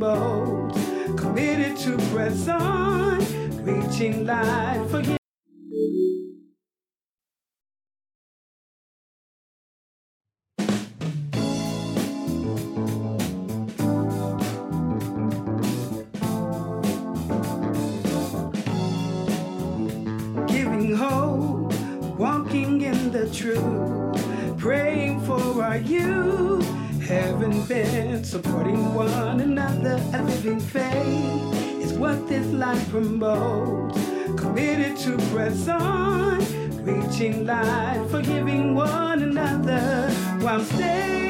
Committed to press on, reaching life forgive. Promotes. Committed to press on, reaching life, forgiving one another while staying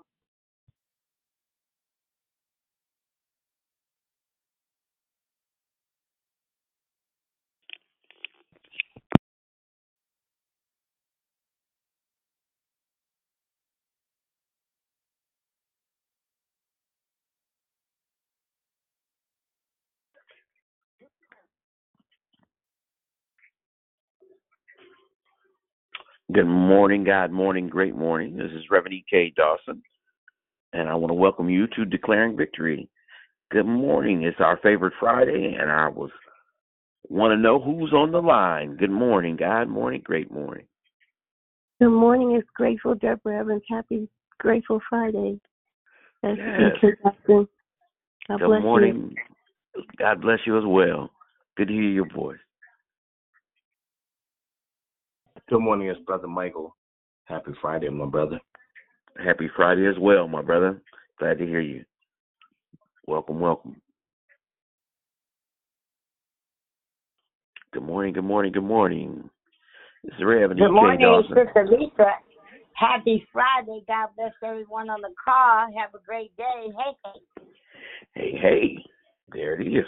Good morning, God morning, great morning. This is Reverend E.K. Dawson, and I want to welcome you to Declaring Victory. Good morning. It's our favorite Friday, and I was want to know who's on the line. Good morning, God morning, great morning. Good morning. It's Grateful Deborah Evans. Happy Grateful Friday. That's Yes. God Good bless morning. God bless you as well. Good to hear your voice. Good morning, it's Brother Michael. Happy Friday, my brother. Happy Friday as well, my brother. Glad to hear you. Welcome, welcome. Good morning, good morning, good morning. This is Rev. Good morning, Sister Lisa. Happy Friday. God bless everyone on the call. Have a great day. Hey, hey. Hey, hey. There it is.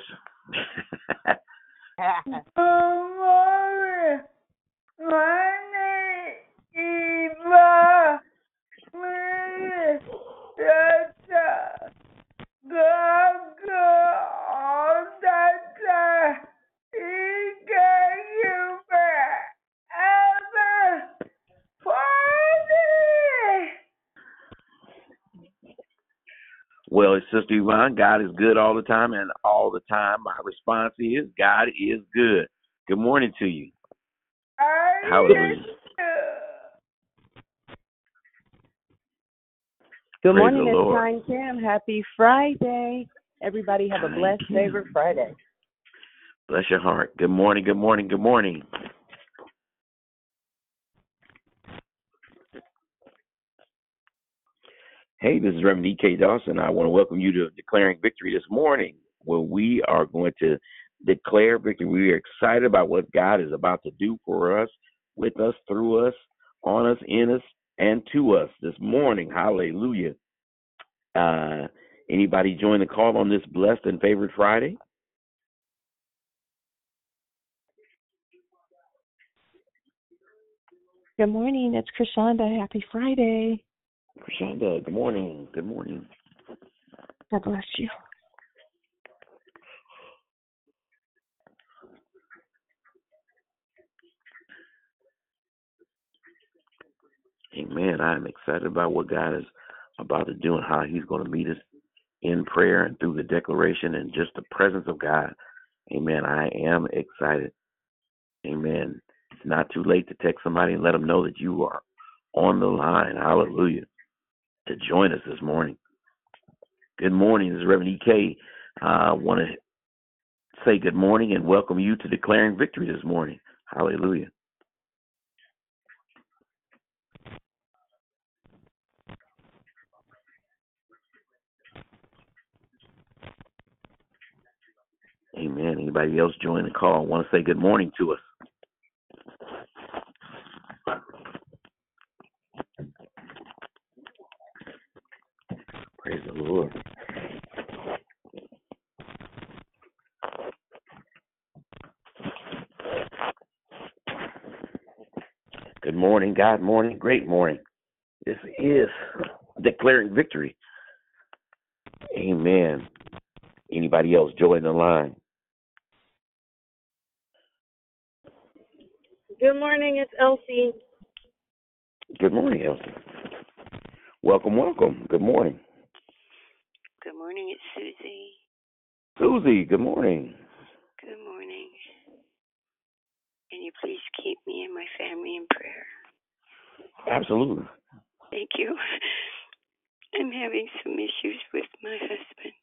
Well, it's Sister Yvonne. God is good all the time, and all the time my response is God is good. Good morning to you. Hallelujah. Good Praise morning, it's. Time Kim. Happy Friday. Everybody have a blessed, Kim. favorite Friday. Bless your heart. Good morning, good morning, good morning. Hey, this is Reverend E.K. Dawson. I want to welcome you to Declaring Victory this morning, where we are going to declare victory. We are excited about what God is about to do for us, with us, through us, on us, in us, and to us this morning. Hallelujah. Uh, anybody join the call on this blessed and favorite Friday? Good morning. It's Krishanda. Happy Friday. Krishanda, good morning. Good morning. God bless you. Amen. I am excited about what God is about to do and how He's going to meet us in prayer and through the declaration and just the presence of God. Amen. I am excited. Amen. It's not too late to text somebody and let them know that you are on the line. Hallelujah. To join us this morning. Good morning. This is Reverend EK. I want to say good morning and welcome you to Declaring Victory this morning. Hallelujah. Amen. Anybody else join the call? Want to say good morning to us? Praise the Lord. Good morning, God morning, great morning. This is declaring victory. Amen. Anybody else join the line? Good morning, it's Elsie. Good morning, Elsie. Welcome, welcome. Good morning. Good morning, it's Susie. Susie, good morning. Good morning. Can you please keep me and my family in prayer? Absolutely. Thank you. I'm having some issues with my husband.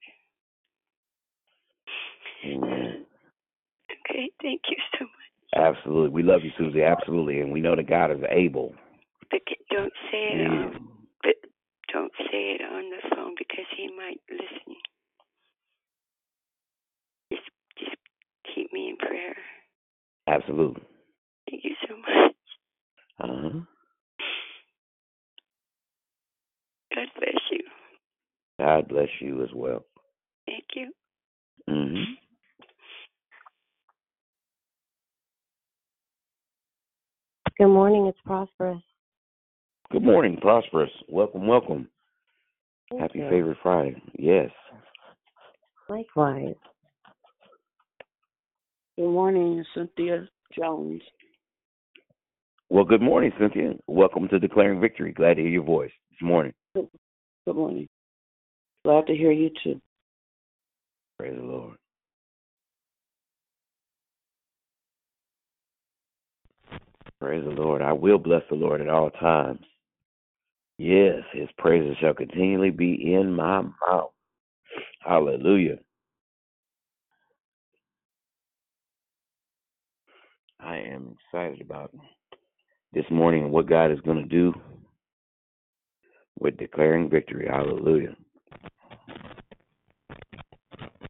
Amen. Okay, thank you so much. Absolutely. We love you, Susie. Absolutely. And we know that God is able. But don't say it Yeah. on but don't say it on the phone because he might listen. Just just keep me in prayer. Absolutely. Thank you so much. Uh-huh. God bless you. God bless you as well. Thank you. hmm Good morning, it's Prosperous. Good morning, Prosperous. Welcome, welcome. Thank Happy you. favorite Friday. Yes. Likewise. Good morning, Cynthia Jones. Well, good morning, Cynthia. Welcome to Declaring Victory. Glad to hear your voice this morning. Good morning. Glad to hear you too. Praise the Lord. Praise the Lord. I will bless the Lord at all times. Yes, his praises shall continually be in my mouth. Hallelujah. I am excited about this morning and what God is going to do with declaring victory. Hallelujah.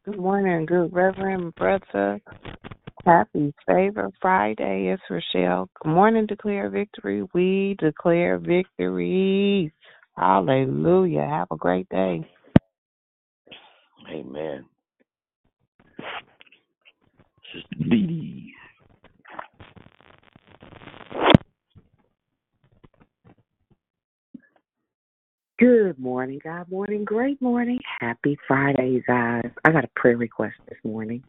Good morning, good Reverend brother. Happy Favor Friday. It's Rochelle. Good morning, Declare Victory. We declare victory. Hallelujah. Have a great day. Amen. Sister Dee Dee. Good morning, God morning, great morning. Happy Friday, guys. I got a prayer request this morning.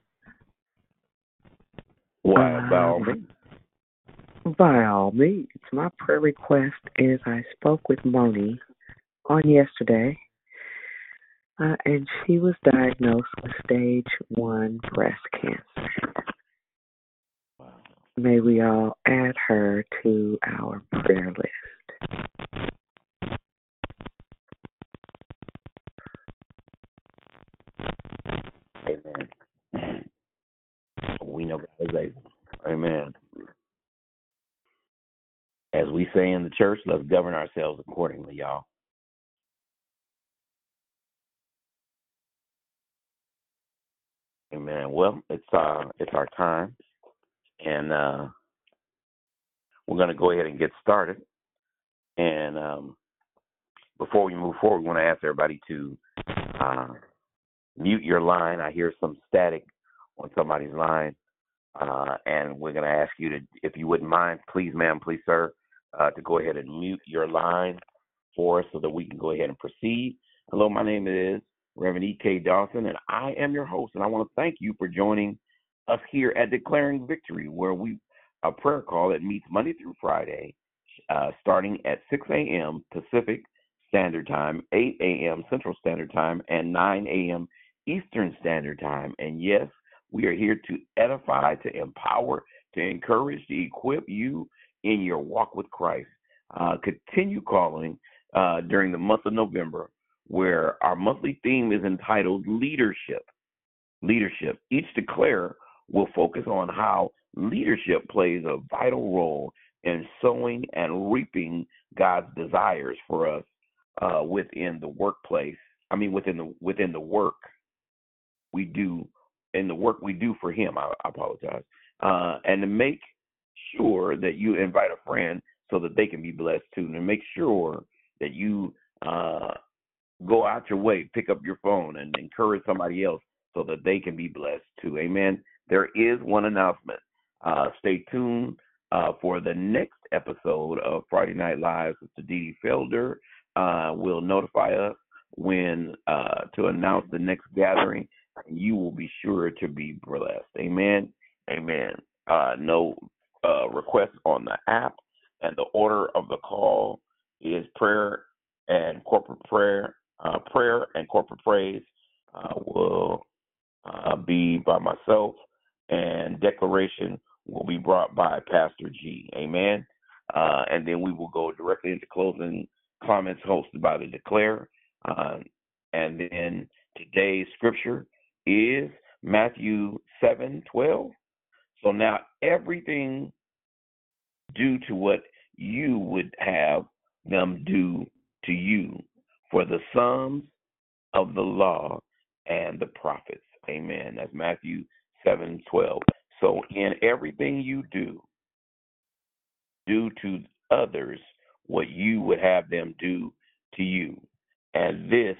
Why, by all means. By all means, my prayer request is I spoke with Moni on yesterday, uh, and she was diagnosed with stage one breast cancer. May we all add her to our prayer list. Amen. God is able. Amen. As we say in the church, let's govern ourselves accordingly, y'all. Amen. Well, it's uh it's our time and uh we're gonna go ahead and get started. And um before we move forward, we want to ask everybody to uh mute your line. I hear some static on somebody's line. Uh, and we're going to ask you to, if you wouldn't mind, please, ma'am, please, sir, uh, to go ahead and mute your line for us so that we can go ahead and proceed. Hello, my name is Reverend E.K. Dawson, and I am your host. And I want to thank you for joining us here at Declaring Victory, where we a prayer call that meets Monday through Friday, uh, starting at 6 a.m. Pacific Standard Time, 8 a.m. Central Standard Time, and 9 a.m. Eastern Standard Time. And yes, we are here to edify, to empower, to encourage, to equip you in your walk with Christ. Uh, continue calling uh, during the month of November, where our monthly theme is entitled Leadership. Leadership. Each declarer will focus on how leadership plays a vital role in sowing and reaping God's desires for us uh, within the workplace. I mean, within the within the work we do in the work we do for him. I, I apologize. Uh, and to make sure that you invite a friend so that they can be blessed too, and to make sure that you uh, go out your way, pick up your phone, and encourage somebody else so that they can be blessed too. Amen. There is one announcement. Uh, stay tuned uh, for the next episode of Friday Night Live. Sister Dee Dee Felder uh, will notify us when uh, to announce the next gathering you will be sure to be blessed. Amen. Amen. Uh, no uh, requests on the app, and the order of the call is prayer and corporate prayer. Uh, prayer and corporate praise uh, will uh, be by myself, and declaration will be brought by Pastor G. Amen. Uh, and then we will go directly into closing comments hosted by the declare. Uh, and then today's scripture is Matthew seven twelve. So now everything due to what you would have them do to you for the sums of the law and the prophets. Amen. That's Matthew seven twelve. So in everything you do, do to others what you would have them do to you. And this,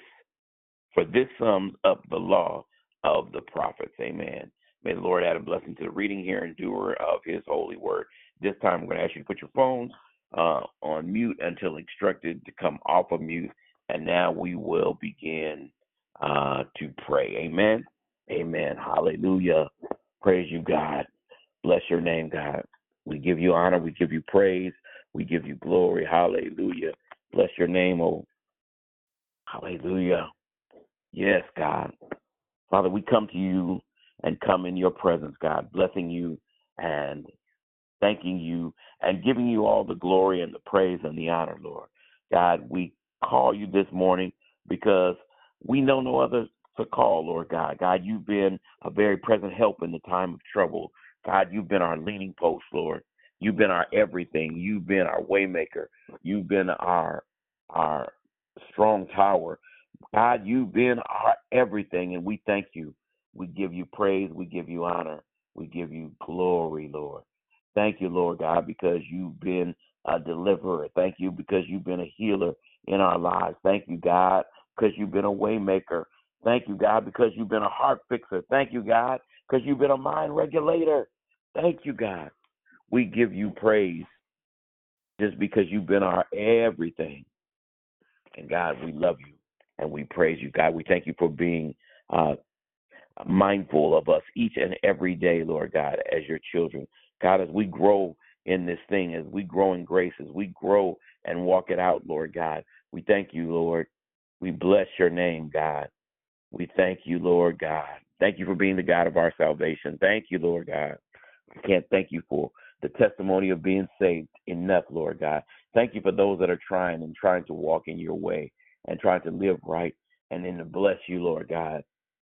for this sums up the law of the prophets. Amen. May the Lord add a blessing to the reading here and doer of his holy word. This time I'm going to ask you to put your phones uh, on mute until instructed to come off of mute. And now we will begin uh, to pray. Amen. Amen. Hallelujah. Praise you, God. Bless your name, God. We give you honor. We give you praise. We give you glory. Hallelujah. Bless your name, oh. Hallelujah. Yes, God. Father, we come to you and come in your presence, God, blessing you and thanking you and giving you all the glory and the praise and the honor, Lord. God, we call you this morning because we know no other to call, Lord God. God, you've been a very present help in the time of trouble. God, you've been our leaning post, Lord. You've been our everything. You've been our waymaker. You've been our our strong tower. God, you've been our everything, and we thank you. We give you praise. We give you honor. We give you glory, Lord. Thank you, Lord God, because you've been a deliverer. Thank you because you've been a healer in our lives. Thank you, God, because you've been a waymaker. Thank you, God, because you've been a heart fixer. Thank you, God, because you've been a mind regulator. Thank you, God. We give you praise just because you've been our everything. And God, we love you and we praise you. God, we thank you for being uh, mindful of us each and every day, Lord God, as your children. God, as we grow in this thing, as we grow in grace, as we grow and walk it out, Lord God, we thank you, Lord. We bless your name, God. We thank you, Lord God. Thank you for being the God of our salvation. Thank you, Lord God. I can't thank you for the testimony of being saved enough, Lord God. Thank you for those that are trying and trying to walk in your way and trying to live right and then to bless you, Lord God.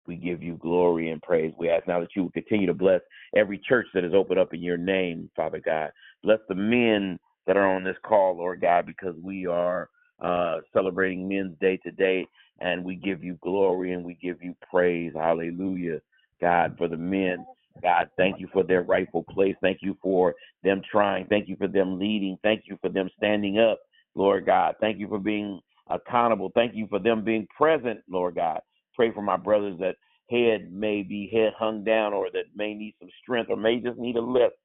We give you glory and praise. We ask now that you will continue to bless every church that is opened up in your name, Father God. Bless the men that are on this call, Lord God, because we are uh, celebrating Men's Day today, and we give you glory and we give you praise. Hallelujah, God, for the men. God, thank you for their rightful place. Thank you for them trying. Thank you for them leading. Thank you for them standing up, Lord God. Thank you for being accountable. Thank you for them being present, Lord God. Pray for my brothers that head may be head hung down or that may need some strength or may just need a lift.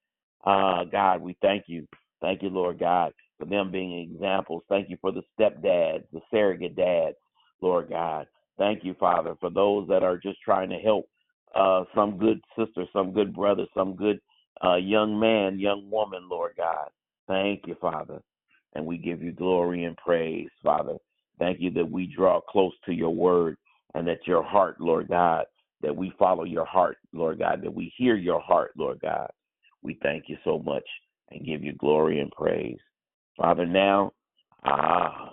Uh, God, we thank you. Thank you, Lord God, for them being examples. Thank you for the stepdads, the surrogate dads, Lord God. Thank you, Father, for those that are just trying to help uh, some good sister, some good brother, some good uh, young man, young woman, Lord God. Thank you, Father. And we give you glory and praise, Father. Thank you that we draw close to your word and that your heart, Lord God, that we follow your heart, Lord God, that we hear your heart, Lord God. We thank you so much and give you glory and praise. Father, now uh,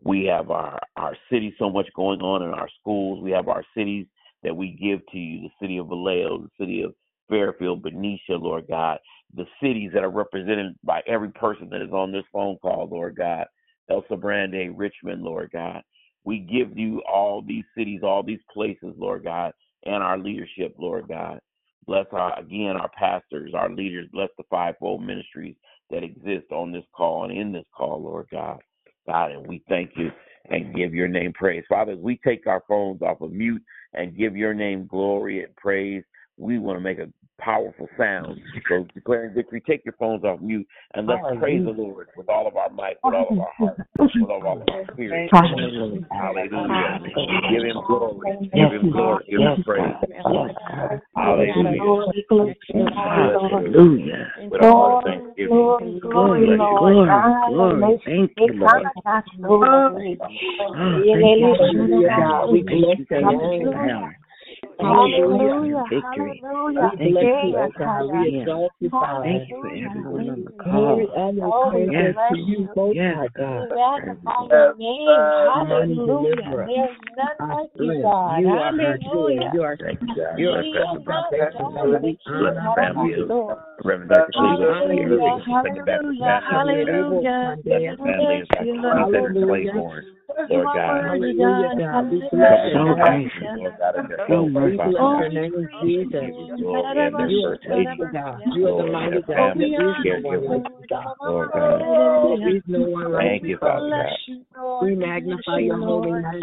we have our, our city so much going on in our schools. We have our cities that we give to you the city of Vallejo, the city of Fairfield, Benicia, Lord God, the cities that are represented by every person that is on this phone call, Lord God, El Sobrante, Richmond, Lord God. We give you all these cities, all these places, Lord God, and our leadership, Lord God. Bless our again our pastors, our leaders. Bless the fivefold ministries that exist on this call and in this call, Lord God. God, and we thank you and give your name praise. Father, we take our phones off of mute and give your name glory and praise, we want to make a powerful sound. So declaring victory, take your phones off mute and let's praise the Lord with all of our might, with all of our heart, with all of our spirit. Hallelujah. Hallelujah. Give him glory. Give him glory. Give him praise. Hallelujah. Hallelujah. With all our thanksgiving. Glory, glory, glory. Thank you, Lord. Oh, thank you, God. We bless your name. Hallelujah. Victory. Hallelujah. Thank you, Yeah, God. We exalt you, Father. Thank you for everyone on the call. Glory, honor, praise yes, to you, most yes, high God. We magnify your name. Uh, Hallelujah. deliverer. There's none Our like you, strength. God. You are our joy. Hallelujah. You are Thank you, God. you are Bless our Pastor perfection. Hallelujah. Lord. We Bless honor the family of you. Reverend uh, Dr. Cleveland. Hallelujah. Take it back to Hallelujah. Pastor. Hallelujah. Bless the family of Dr. Cleveland and Hallelujah. Lord God. Hallelujah, God. We bless Cover your their name. pastors, Lord God, So health, we Father bless God. Jesus. Glory and their You are faithful, God. You are the mighty God. There is no one like you, God. Lord God. There is no one like Thank you, you, Father Father. God. We magnify your holy name.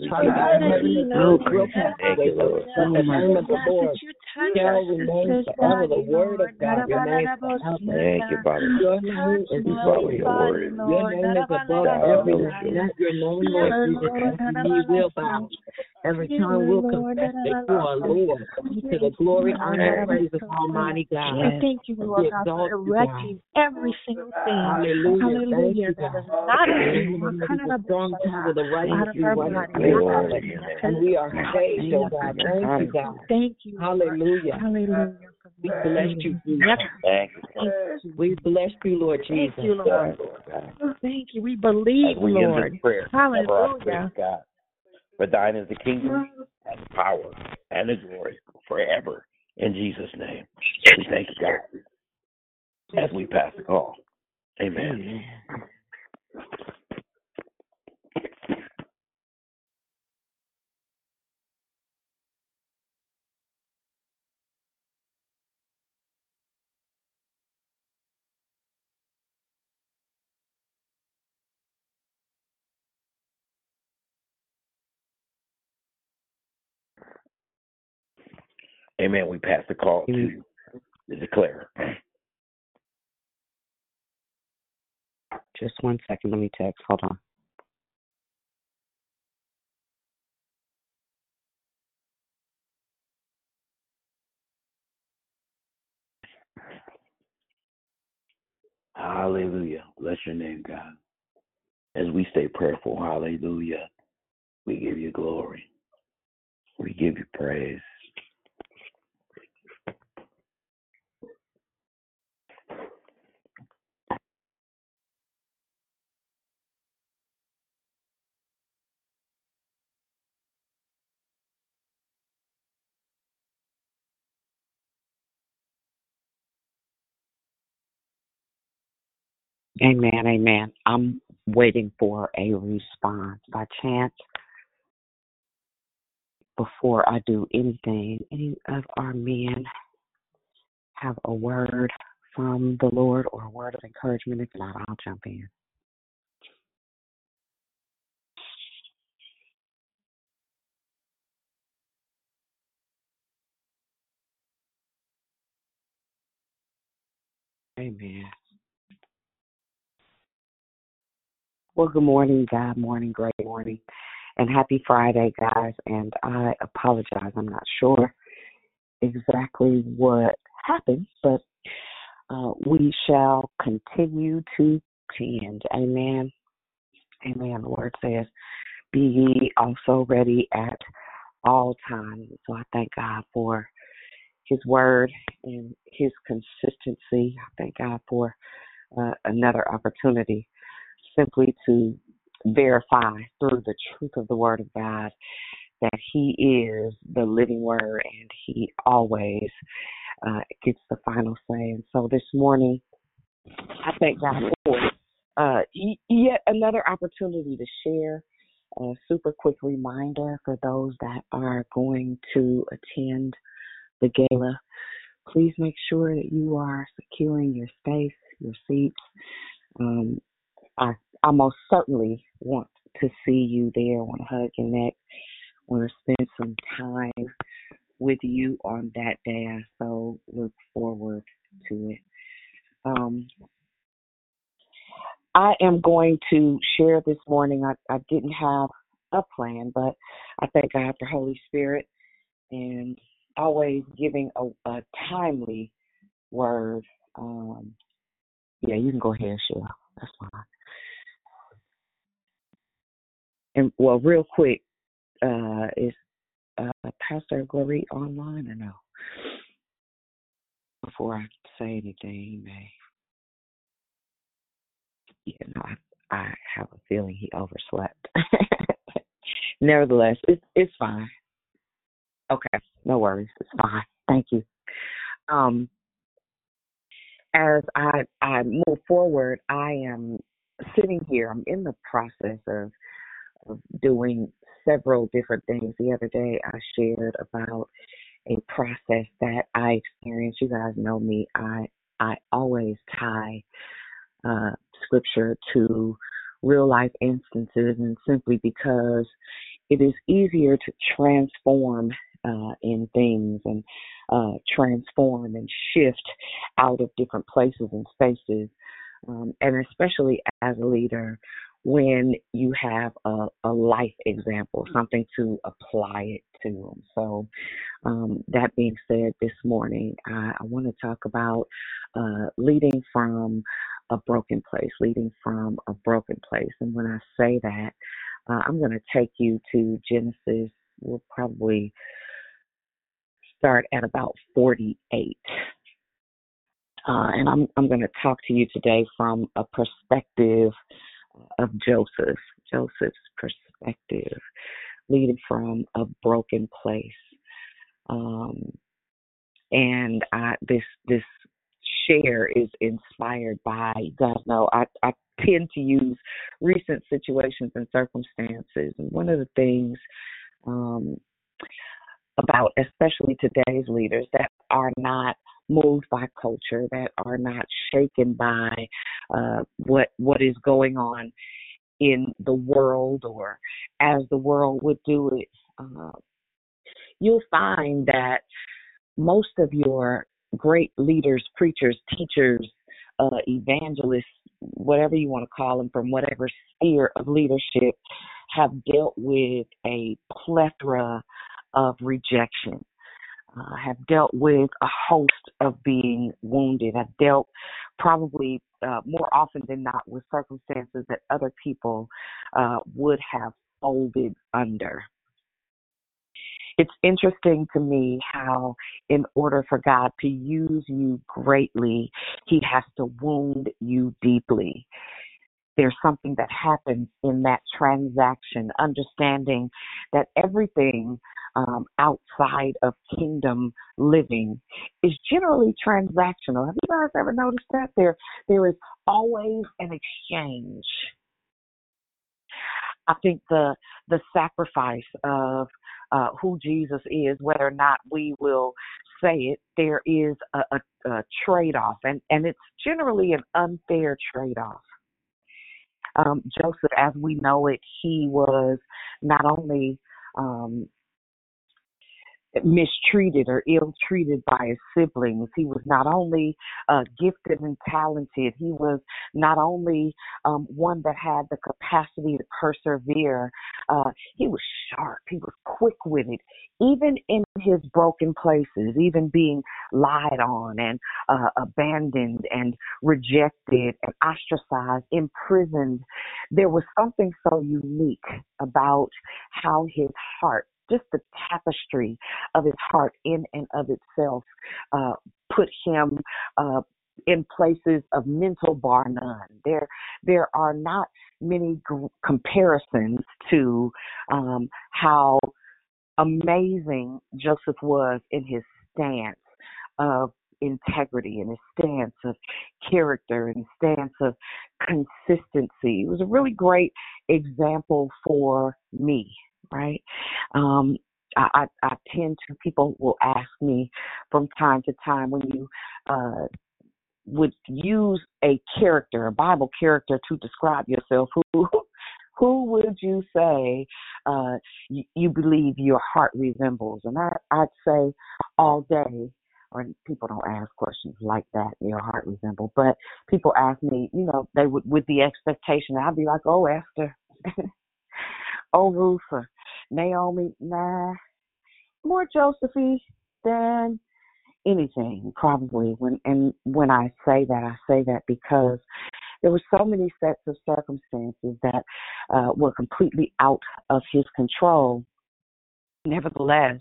We Father God, you heaven praise. and earth will pass Thank away, you, Lord. but the name of the Lord shall remain forever. The word of God remains forever. Thank you, Father. Your name is above your word. Your name is above every name. Your name, Lord Jesus Christ, you will bow. Every tongue will confess that you are Lord. To the glory, honor, and praise of Almighty God. I thank you, Lord God, for you, God. erecting every single thing. Hallelujah. Thank Hallelujah. you, God. is not of The you. enemy is a strong tower, the Out righteous of our body. into, Glory to your name. and we are saved, oh God. Thank you, God. Thank you. Lord. Hallelujah. Hallelujah. We bless you, Jesus. Thank you, We bless you, Lord Jesus. Thank you, Lord. Lord God. Oh, thank you. We believe, As we end Lord. this prayer, cover our Hallelujah. God. For thine is the kingdom and the power and the glory forever. In Jesus' name. We thank you, God. as we pass the call. Amen. Amen. We pass the call to mm. the declare. Just one second. Let me text. Hold on. Hallelujah. Bless your name, God. As we stay prayerful, hallelujah. We give you glory. We give you praise. Amen. Amen. I'm waiting for a response. By chance, before I do anything, any of our men have a word from the Lord or a word of encouragement? If not, I'll jump in. Amen. Well, good morning, God morning, great morning, and happy Friday, guys. And I apologize. I'm not sure exactly what happened, but uh, we shall continue to tend. Amen. Amen. The word says, Be ye also ready at all times. So I thank God for his word and his consistency. I thank God for uh, another opportunity simply to verify through the truth of the word of God that he is the living word and he always uh, gets the final say. And so this morning, I thank God for uh, yet another opportunity to share. A super quick reminder for those that are going to attend the gala. Please make sure that you are securing your space, your seats. Um, I, I most certainly want to see you there. Want to hug your neck. Want to spend some time with you on that day. I so look forward to it. Um, I am going to share this morning. I, I didn't have a plan, but I thank God for Holy Spirit and always giving a, a timely word. Um, yeah, you can go ahead, Cheryl. That's fine. And well, real quick, uh, is uh, Pastor Glory online or no? Before I say anything, may. Yeah, no, I, I have a feeling he overslept. Nevertheless, it's it's fine. Okay, no worries. It's fine. Thank you. Um, as I I move forward, I am sitting here. I'm in the process of of doing several different things. The other day, I shared about a process that I experienced. You guys know me. I I always tie uh, scripture to real life instances, and simply because it is easier to transform uh, in things and uh, transform and shift out of different places and spaces, um, and especially as a leader when you have a, a life example, something to apply it to. So, um, that being said, this morning I, I want to talk about uh, leading from a broken place, leading from a broken place. And when I say that, uh, I'm going to take you to Genesis. We'll probably start at about 48. Uh, and I'm I'm going to talk to you today from a perspective of Joseph, Joseph's perspective, leading from a broken place. Um, and I, this this share is inspired by. You guys know I, I tend to use recent situations and circumstances. And one of the things um, about, especially today's leaders, that are not moved by culture, that are not shaken by uh, what what is going on in the world or as the world would do it. Uh, you'll find that most of your great leaders, preachers, teachers, uh, evangelists, whatever you want to call them, from whatever sphere of leadership, have dealt with a plethora of rejection. Uh, have dealt with a host of being wounded. I've dealt probably uh, more often than not with circumstances that other people uh, would have folded under it's interesting to me how, in order for God to use you greatly, He has to wound you deeply. There's something that happens in that transaction, understanding that everything um, outside of kingdom living is generally transactional. Have you guys ever noticed that? There, there is always an exchange. I think the the sacrifice of uh, who Jesus is, whether or not we will say it, there is a, a, a trade off, and, and it's generally an unfair trade off. Um, Joseph, as we know it, he was not only um, mistreated or ill treated by his siblings. He was not only uh, gifted and talented, he was not only um, one that had the capacity to persevere, uh, he was sharp, he was quick witted, even in his broken places, even being lied on and uh, abandoned and rejected and ostracized, imprisoned. There was something so unique about how his heart just the tapestry of his heart in and of itself uh, put him uh, in places of mental bar none. There, there are not many g- comparisons to um, how amazing Joseph was in his stance of integrity and his stance of character and his stance of consistency. It was a really great example for me right? Um, I, I, I tend to, people will ask me from time to time when you uh, would use a character, a Bible character, to describe yourself, who who would you say uh, you, you believe your heart resembles? And I, I'd say all day, or people don't ask questions like that, your heart resemble, but people ask me, you know, they would with the expectation, I'd be like, oh, Esther, oh, or Naomi, nah, more Josephine than anything probably when and when I say that I say that because there were so many sets of circumstances that uh, were completely out of his control. Nevertheless,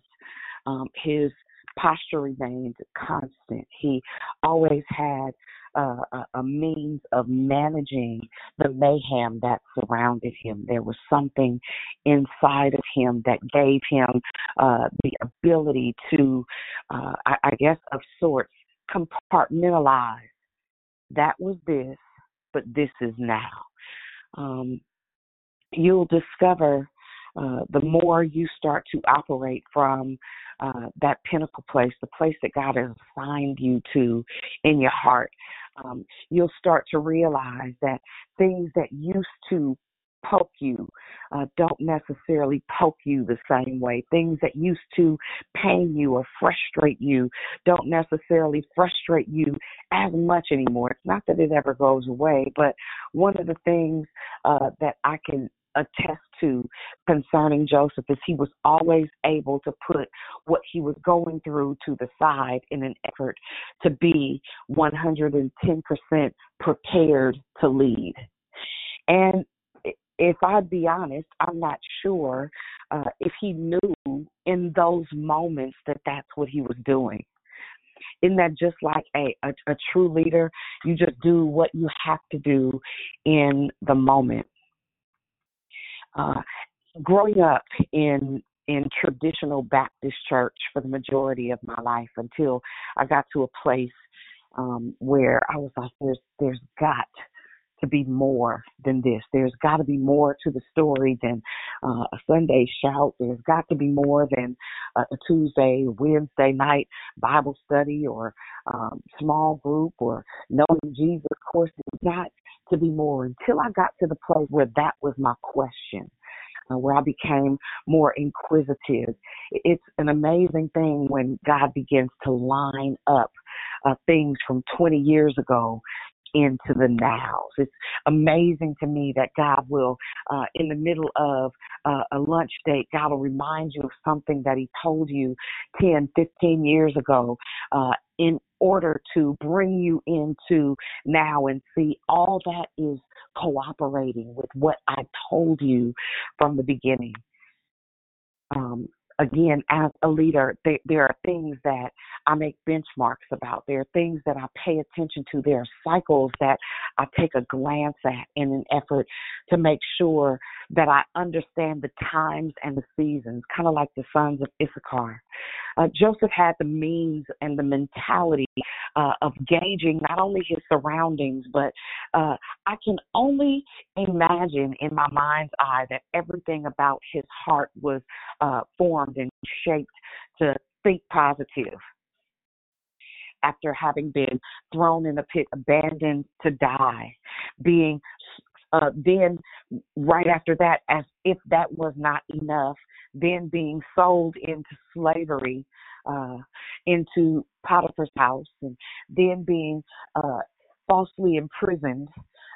um, his posture remained constant. He always had uh, a, means of managing the mayhem that surrounded him. There was something inside of him that gave him uh, the ability to, uh, I, I guess, of sorts, compartmentalize. That was this, but this is now. Um, you'll discover uh, the more you start to operate from uh, that pinnacle place, the place that God has assigned you to in your heart, um, you'll start to realize that things that used to poke you uh, don't necessarily poke you the same way. Things that used to pain you or frustrate you don't necessarily frustrate you as much anymore. It's not that it ever goes away, but one of the things uh, that I can attest to concerning Joseph is he was always able to put what he was going through to the side in an effort to be 110% prepared to lead. And if I'd be honest, I'm not sure uh, if he knew in those moments that that's what he was doing. Isn't that just like a, a, a true leader? You just do what you have to do in the moment. Uh, growing up in in traditional Baptist church for the majority of my life until I got to a place um, where I was like, there's there's got to be more than this. There's got to be more to the story than uh, a Sunday shout. There's got to be more than a, a Tuesday, Wednesday night Bible study or um, small group or knowing Jesus. Of course, there's got to be more. Until I got to the place where that was my question. Uh, where I became more inquisitive. It's an amazing thing when God begins to line up uh, things from 20 years ago into the nows. It's amazing to me that God will, uh, in the middle of uh, a lunch date, God will remind you of something that He told you 10, 15 years ago uh, in order to bring you into now and see all that is cooperating with what I told you from the beginning. Um, again, as a leader, there, there are things that I make benchmarks about. There are things that I pay attention to. There are cycles that I take a glance at in an effort to make sure that I understand the times and the seasons, kind of like the sons of Issachar. Uh, Joseph had the means and the mentality uh, of gauging not only his surroundings, but uh, I can only imagine in my mind's eye that everything about his heart was uh, formed and shaped to think positive. After having been thrown in a pit, abandoned to die, being uh, then right after that, as if that was not enough, then being sold into slavery, uh, into Potiphar's house, and then being uh, falsely imprisoned,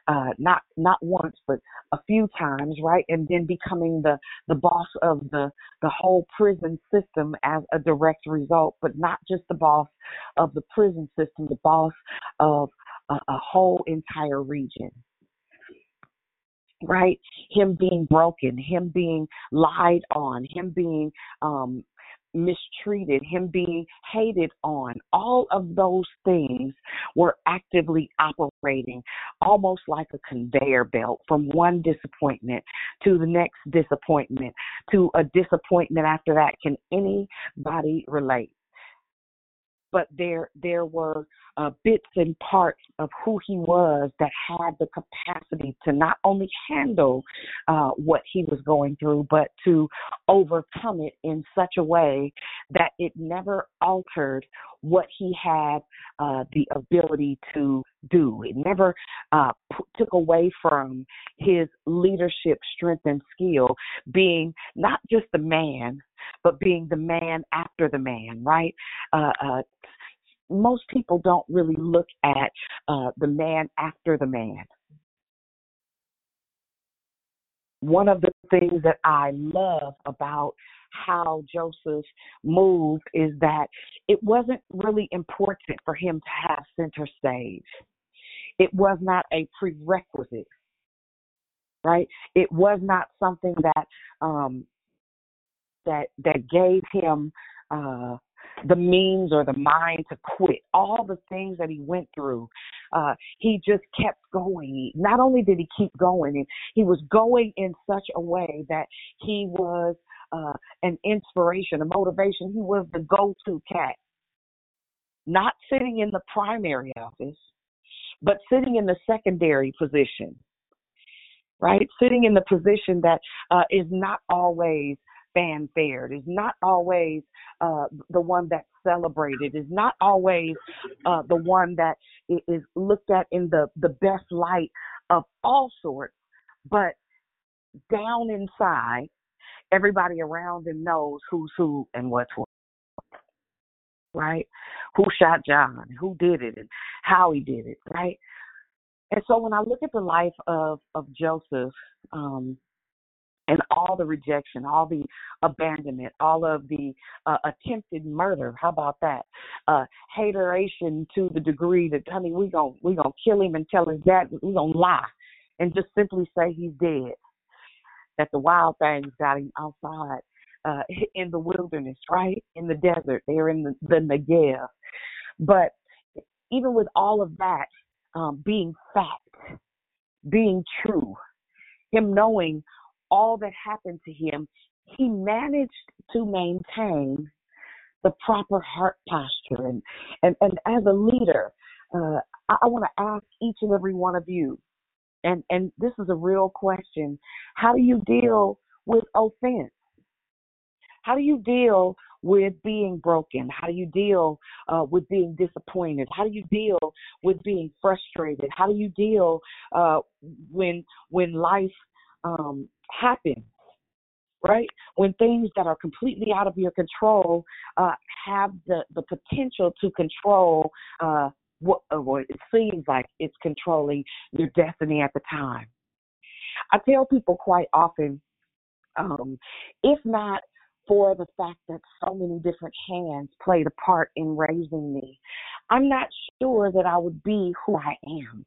uh, not not once but a few times, right? And then becoming the the boss of the the whole prison system as a direct result, but not just the boss of the prison system, the boss of a, a whole entire region right? Him being broken, him being lied on, him being um, mistreated, him being hated on, all of those things were actively operating almost like a conveyor belt from one disappointment to the next disappointment to a disappointment after that. Can anybody relate? But there there were uh, bits and parts of who he was that had the capacity to not only handle uh, what he was going through, but to overcome it in such a way that it never altered what he had uh, the ability to do. It never uh, p- took away from his leadership strength and skill, being not just the man, but being the man after the man, right? Uh, uh, most people don't really look at uh, the man after the man. One of the things that I love about how Joseph moved is that it wasn't really important for him to have center stage. It was not a prerequisite, right? It was not something that um, that that gave him uh, the means or the mind to quit. All the things that he went through, uh, he just kept going. Not only did he keep going, he was going in such a way that he was uh, an inspiration, a motivation. He was the go-to cat. Not sitting in the primary office, but sitting in the secondary position right? Sitting in the position that uh, is not always fanfared, is not always uh, the one that's celebrated, is not always uh, the one that is looked at in the, the best light of all sorts, but down inside, everybody around him knows who's who and what's what. Right? Who shot John? Who did it? And how he did it? Right? And so when I look at the life of of Joseph, um, and all the rejection, all the abandonment, all of the uh, attempted murder. How about that? Uh, hateration to the degree that honey, we gon' we gonna kill him and tell his dad we gonna lie and just simply say he's dead. That the wild things got him outside uh, in the wilderness, right in the desert. They're in the, the Negev. But even with all of that um, being fact, being true, him knowing all that happened to him, he managed to maintain the proper heart posture. And, and, and as a leader, uh, I, I want to ask each and every one of you, and and this is a real question: How do you deal with offense? How do you deal with being broken? How do you deal uh, with being disappointed? How do you deal with being frustrated? How do you deal uh, when when life um, happens? Right when things that are completely out of your control uh, have the the potential to control uh, what, what it seems like it's controlling your destiny at the time. I tell people quite often, um, if not for the fact that so many different hands played a part in raising me, I'm not sure that I would be who I am.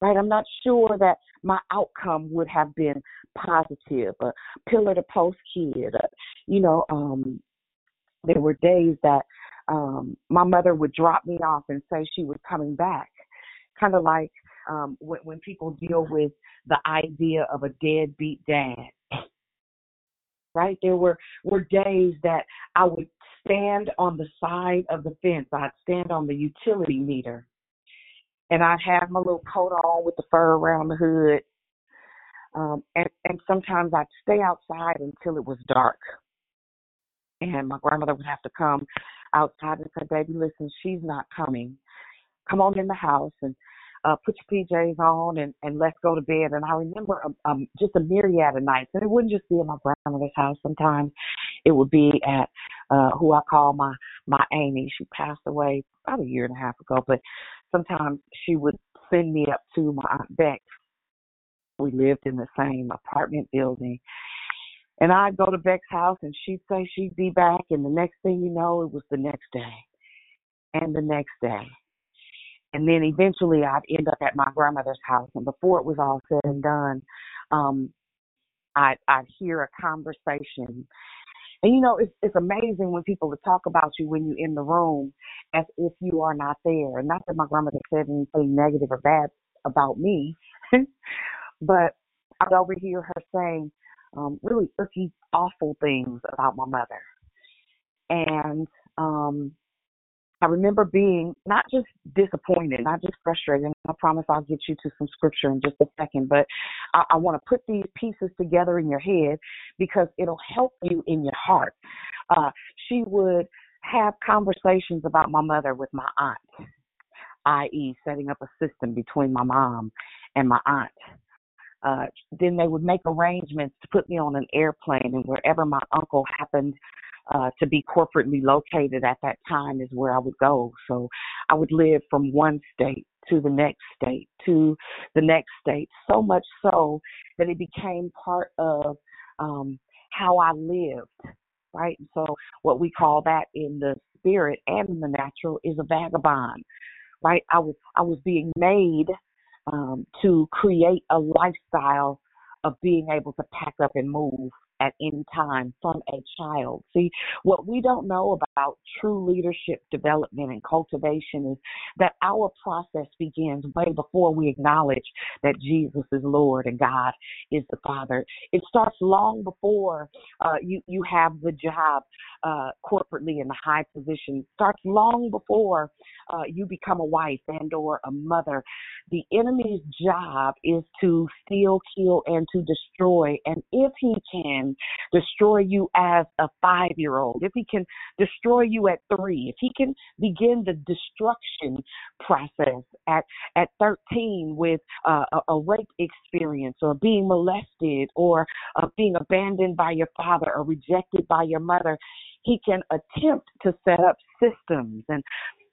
Right? I'm not sure that my outcome would have been positive, a pillar to post kid. Uh, you know, um, there were days that um, my mother would drop me off and say she was coming back, kind of like um, when, when people deal with the idea of a deadbeat dad right? There were were days that I would stand on the side of the fence. I'd stand on the utility meter, and I'd have my little coat on with the fur around the hood. Um, and and sometimes I'd stay outside until it was dark, and my grandmother would have to come outside and say, "Baby, listen, she's not coming. Come on in the house and uh, put your PJs on and, and let's go to bed. And I remember um, um, just a myriad of nights, and it wouldn't just be at my grandmother's house. Sometimes it would be at uh, who I call my my Amy. She passed away about a year and a half ago, but sometimes she would send me up to my aunt Beck. We lived in the same apartment building. And I'd go to Beck's house and she'd say she'd be back and the next thing you know it was the next day. And the next day and then eventually I'd end up at my grandmother's house. And before it was all said and done, um, I'd, I'd hear a conversation. And you know, it's it's amazing when people talk about you when you're in the room as if you are not there. And not that my grandmother said anything negative or bad about me, but I'd overhear her saying um, really icky, awful things about my mother. And um, I remember being not just disappointed, not just frustrated. I promise I'll get you to some scripture in just a second, but I, I want to put these pieces together in your head because it'll help you in your heart. Uh, she would have conversations about my mother with my aunt, i.e., setting up a system between my mom and my aunt. Uh, then they would make arrangements to put me on an airplane, and wherever my uncle happened uh, to be corporately located at that time is where I would go. So I would live from one state to the next state to the next state, so much so that it became part of um, how I lived, right? So what we call that in the spirit and in the natural is a vagabond, right? I was I was being made um, to create a lifestyle of being able to pack up and move at any time from a child. See, what we don't know about true leadership development and cultivation is that our process begins way before we acknowledge that Jesus is Lord and God is the Father. It starts long before uh, you you have the job uh, corporately in the high position. It starts long before uh, you become a wife and or a mother. The enemy's job is to steal, kill, and to destroy. And if he can destroy you as a five year old, if he can destroy you at three, if he can begin the destruction process at, at 13 with uh, a, a rape experience or being molested or uh, being abandoned by your father or rejected by your mother, he can attempt to set up systems. And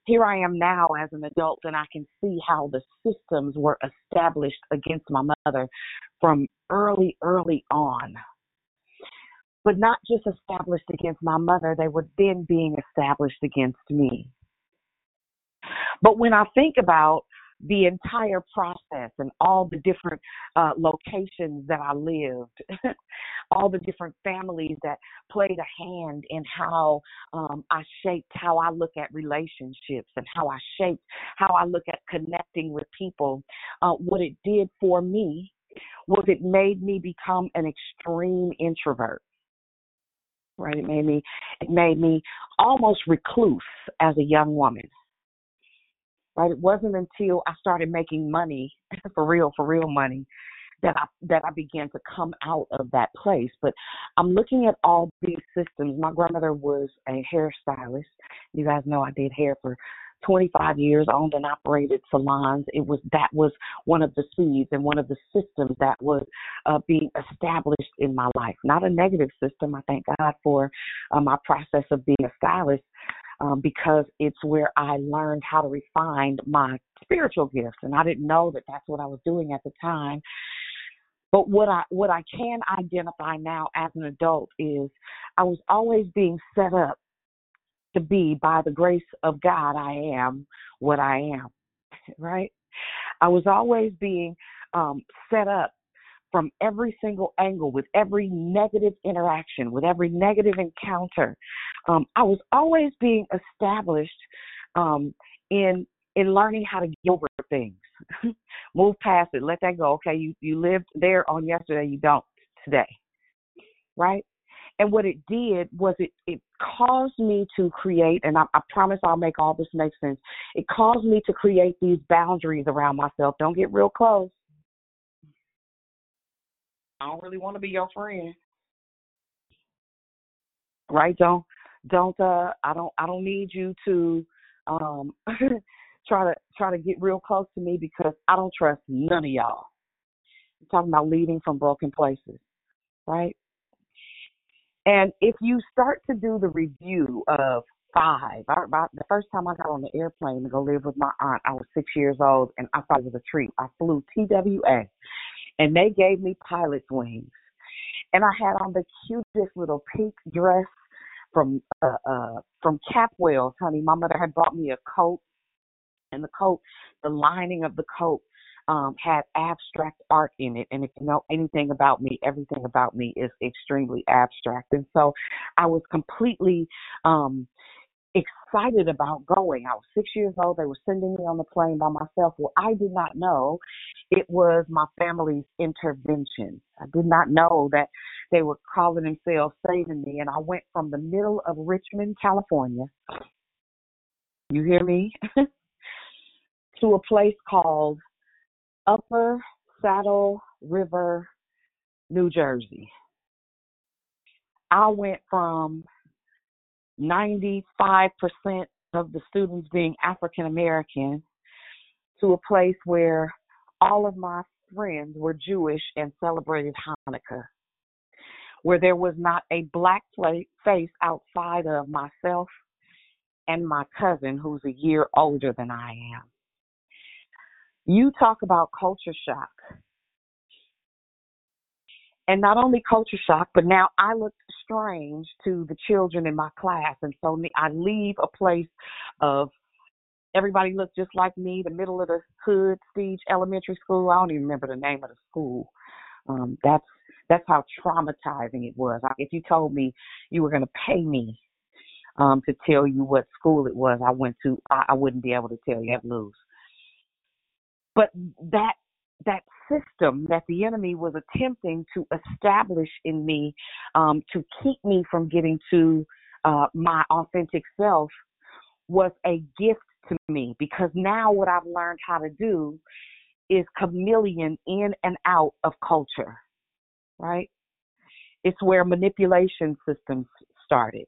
here I am now as an adult, and I can see how the systems were established against my mother from early, early on but not just established against my mother, they were then being established against me. But when I think about the entire process and all the different uh, locations that I lived, all the different families that played a hand in how um, I shaped how I look at relationships and how I shaped how I look at connecting with people. Uh, what it did for me was it made me become an extreme introvert right? It made me it made me almost recluse as a young woman. right? It wasn't until I started making money for real, for real money that I that I began to come out of that place. But I'm looking at all these systems. My grandmother was a hairstylist. You guys know I did hair for 25 years, owned and operated salons. It was that was one of the seeds and one of the systems that was uh, being established in my life. Not a negative system. I thank God for uh, my process of being a stylist. Um, because it's where I learned how to refine my spiritual gifts, and I didn't know that that's what I was doing at the time. But what I what I can identify now as an adult is I was always being set up to be by the grace of God I am what I am. Right? I was always being um, set up from every single angle with every negative interaction, with every negative encounter. Um, I was always being established um, in in learning how to get over things. Move past it, let that go. Okay, you you lived there on yesterday, you don't today. Right? And what it did was it it caused me to create, and I, I promise I'll make all this make sense. It caused me to create these boundaries around myself. Don't get real close. I don't really want to be your friend. Right? Don't don't uh I don't I don't need you to um try to try to get real close to me because I don't trust none of y'all. I'm talking about leading from broken places, right? And if you start to do the review of five, I, the first time I got on the airplane to go live with my aunt, I was six years old, and I thought it was a treat. I flew TWA, and they gave me pilot's wings, and I had on the cutest little pink dress from uh, uh from Capwell's, honey. My mother had bought me a coat and the coat, the lining of the coat um, had abstract art in it. And if you know anything about me, everything about me is extremely abstract. And so I was completely um, excited about going. I was six years old. They were sending me on the plane by myself. Well, I did not know it was my family's intervention. I did not know that they were calling themselves saving me. And I went from the middle of Richmond, California. You hear me? to a place called Upper Saddle River, New Jersey. I went from 95% of the students being African American to a place where all of my friends were Jewish and celebrated Hanukkah, where there was not a black face outside of myself and my cousin, who's a year older than I am. You talk about culture shock. And not only culture shock, but now I look strange to the children in my class. And so I leave a place of everybody looked just like me, the middle of the hood, Stage Elementary School. I don't even remember the name of the school. Um, that's that's how traumatizing it was. If you told me you were going to pay me um, to tell you what school it was I went to, I, I wouldn't be able to tell you. I'd lose. But that that system that the enemy was attempting to establish in me um, to keep me from getting to uh, my authentic self was a gift to me because now what I've learned how to do is chameleon in and out of culture, right? It's where manipulation systems started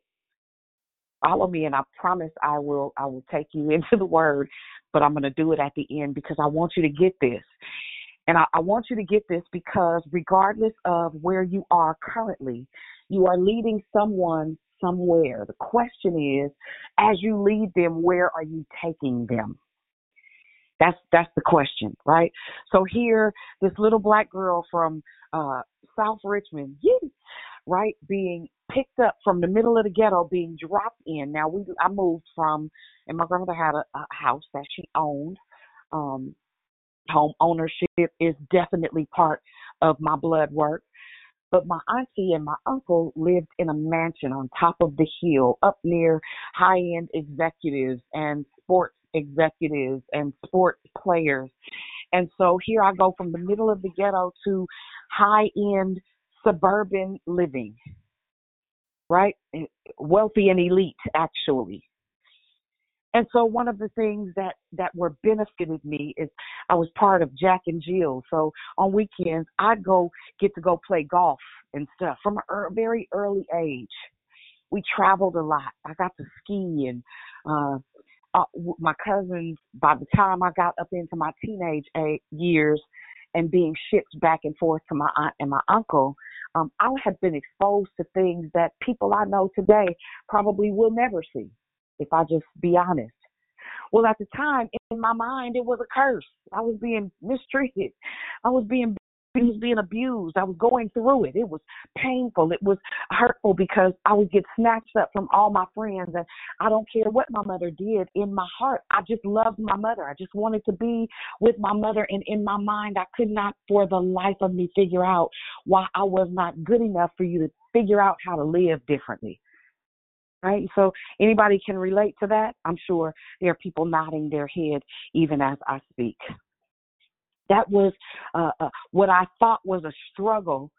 follow me and I promise I will I will take you into the word, but I'm gonna do it at the end because I want you to get this. And I, I want you to get this because regardless of where you are currently, you are leading someone somewhere. The question is, as you lead them, where are you taking them? That's that's the question, right? So here, this little black girl from uh South Richmond, right, being picked up from the middle of the ghetto, being dropped in. Now we, I moved from, and my grandmother had a, a house that she owned. Um, home ownership is definitely part of my blood work. But my auntie and my uncle lived in a mansion on top of the hill, up near high end executives and sports executives and sports players. And so here I go from the middle of the ghetto to high end suburban living, right? Wealthy and elite, actually. And so one of the things that that were benefited me is I was part of Jack and Jill. So on weekends I'd go get to go play golf and stuff from a very early age. We traveled a lot. I got to ski and uh, uh my cousins by the time I got up into my teenage age, years and being shipped back and forth to my aunt and my uncle, um, I have been exposed to things that people I know today probably will never see, if I just be honest. Well, at the time, in my mind, it was a curse. I was being mistreated. I was being was being abused. I was going through it. It was painful. It was hurtful because I would get snatched up from all my friends. And I don't care what my mother did in my heart. I just loved my mother. I just wanted to be with my mother. And in my mind, I could not for the life of me figure out why I was not good enough for you to figure out how to live differently right? So anybody can relate to that. I'm sure there are people nodding their head even as I speak. That was uh, uh, what I thought was a struggle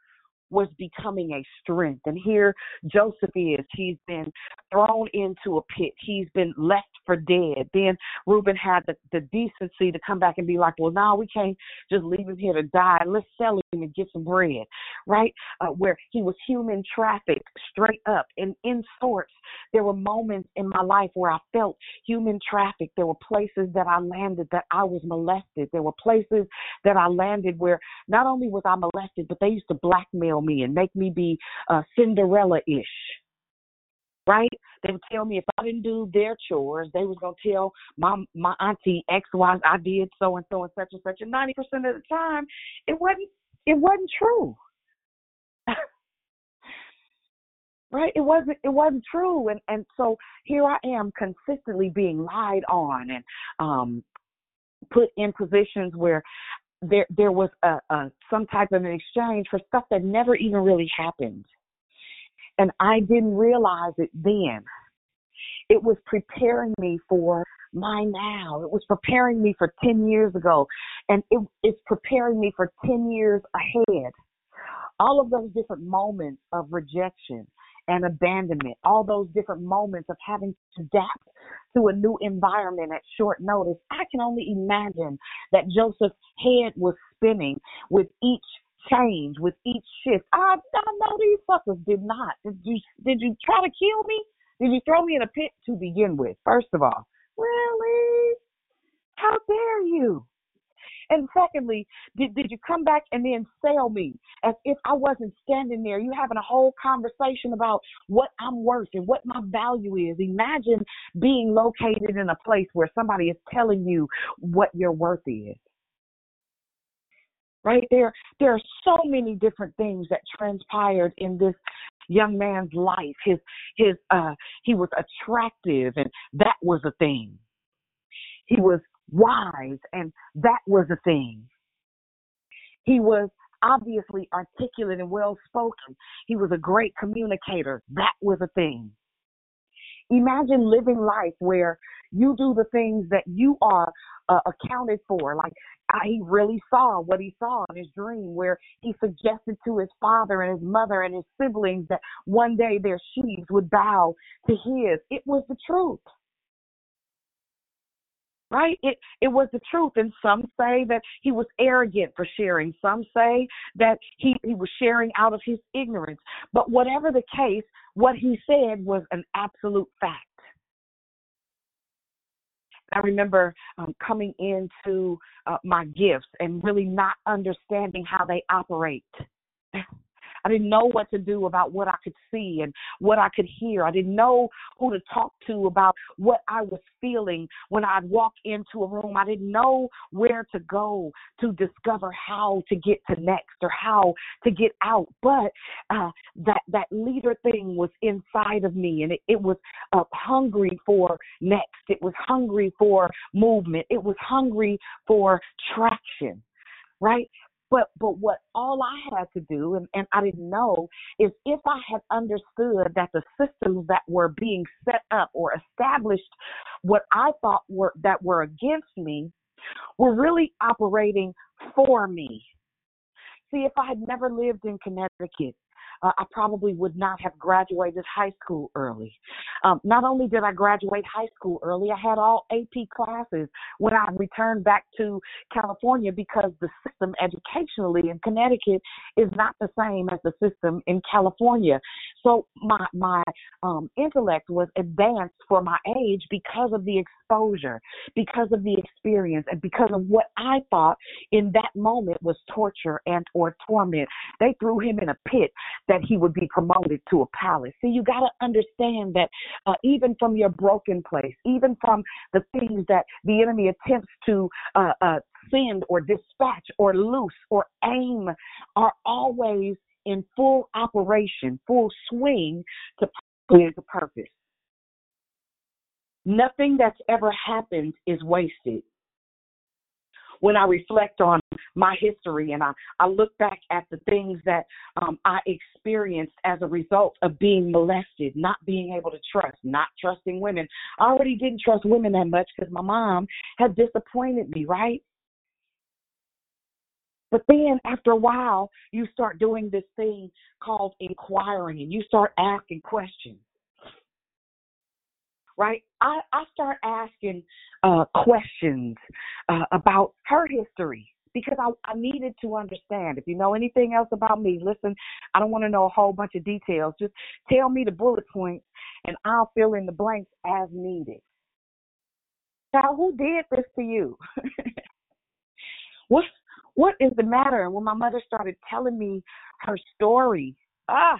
was becoming a strength. And here Joseph is. He's been thrown into a pit. He's been left for dead. Then Reuben had the, the decency to come back and be like, well, now we can't just leave him here to die. Let's sell him and get some bread, right? Uh, where he was human trafficked straight up. And in sorts, there were moments in my life where I felt human trafficked. There were places that I landed that I was molested. There were places that I landed where not only was I molested, but they used to blackmail me and make me be uh, Cinderella ish. Right? They would tell me if I didn't do their chores, they was gonna tell my my auntie X Y I did so and so and such and such. And ninety percent of the time, it wasn't it wasn't true. right? It wasn't it wasn't true and and so here i am consistently being lied on and um put in positions where there there was a, a some type of an exchange for stuff that never even really happened. And i didn't realize it then. It was preparing me for my now it was preparing me for 10 years ago and it, it's preparing me for 10 years ahead all of those different moments of rejection and abandonment, all those different moments of having to adapt to a new environment at short notice. I can only imagine that Joseph's head was spinning with each change, with each shift. I, I know these fuckers did not. Did you did you try to kill me? Did you throw me in a pit to begin with? First of all, really? How dare you? And secondly, did, did you come back and then sell me as if I wasn't standing there? You having a whole conversation about what I'm worth and what my value is. Imagine being located in a place where somebody is telling you what your worth is. Right there, there are so many different things that transpired in this young man's life. His his uh he was attractive and that was a thing. He was wise, and that was a thing. He was obviously articulate and well spoken. He was a great communicator. That was a thing. Imagine living life where you do the things that you are uh, accounted for. Like uh, he really saw what he saw in his dream, where he suggested to his father and his mother and his siblings that one day their sheaves would bow to his. It was the truth right? It it was the truth, and some say that he was arrogant for sharing. Some say that he he was sharing out of his ignorance. But whatever the case, what he said was an absolute fact. I remember um, coming into uh, my gifts and really not understanding how they operate. I didn't know what to do about what I could see and what I could hear. I didn't know who to talk to about what I was feeling when I'd walk into a room. I didn't know where to go to discover how to get to next or how to get out. But uh, that that leader thing was inside of me, and it, it was uh, hungry for next. It was hungry for movement. It was hungry for traction right? But but what all I had to do, and, and I didn't know, is if I had understood that the systems that were being set up or established, what I thought were that were against me, were really operating for me. See, if I had never lived in Connecticut, uh, I probably would not have graduated high school early. Um, not only did I graduate high school early, I had all AP classes when I returned back to California because the system educationally in Connecticut is not the same as the system in California. So my my um, intellect was advanced for my age because of the exposure, because of the experience, and because of what I thought in that moment was torture and or torment. They threw him in a pit that he would be promoted to a palace. See, you got to understand that uh, even from your broken place, even from the things that the enemy attempts to uh, uh, send or dispatch or loose or aim, are always in full operation, full swing to to purpose. Nothing that's ever happened is wasted when I reflect on my history and I, I look back at the things that um, I experienced as a result of being molested, not being able to trust, not trusting women. I already didn't trust women that much because my mom had disappointed me, right? But then after a while, you start doing this thing called inquiring and you start asking questions right? I, I start asking uh, questions uh, about her history because I, I needed to understand. If you know anything else about me, listen, I don't want to know a whole bunch of details. Just tell me the bullet points and I'll fill in the blanks as needed. Now, who did this to you? what what is the matter? When my mother started telling me her story, ah,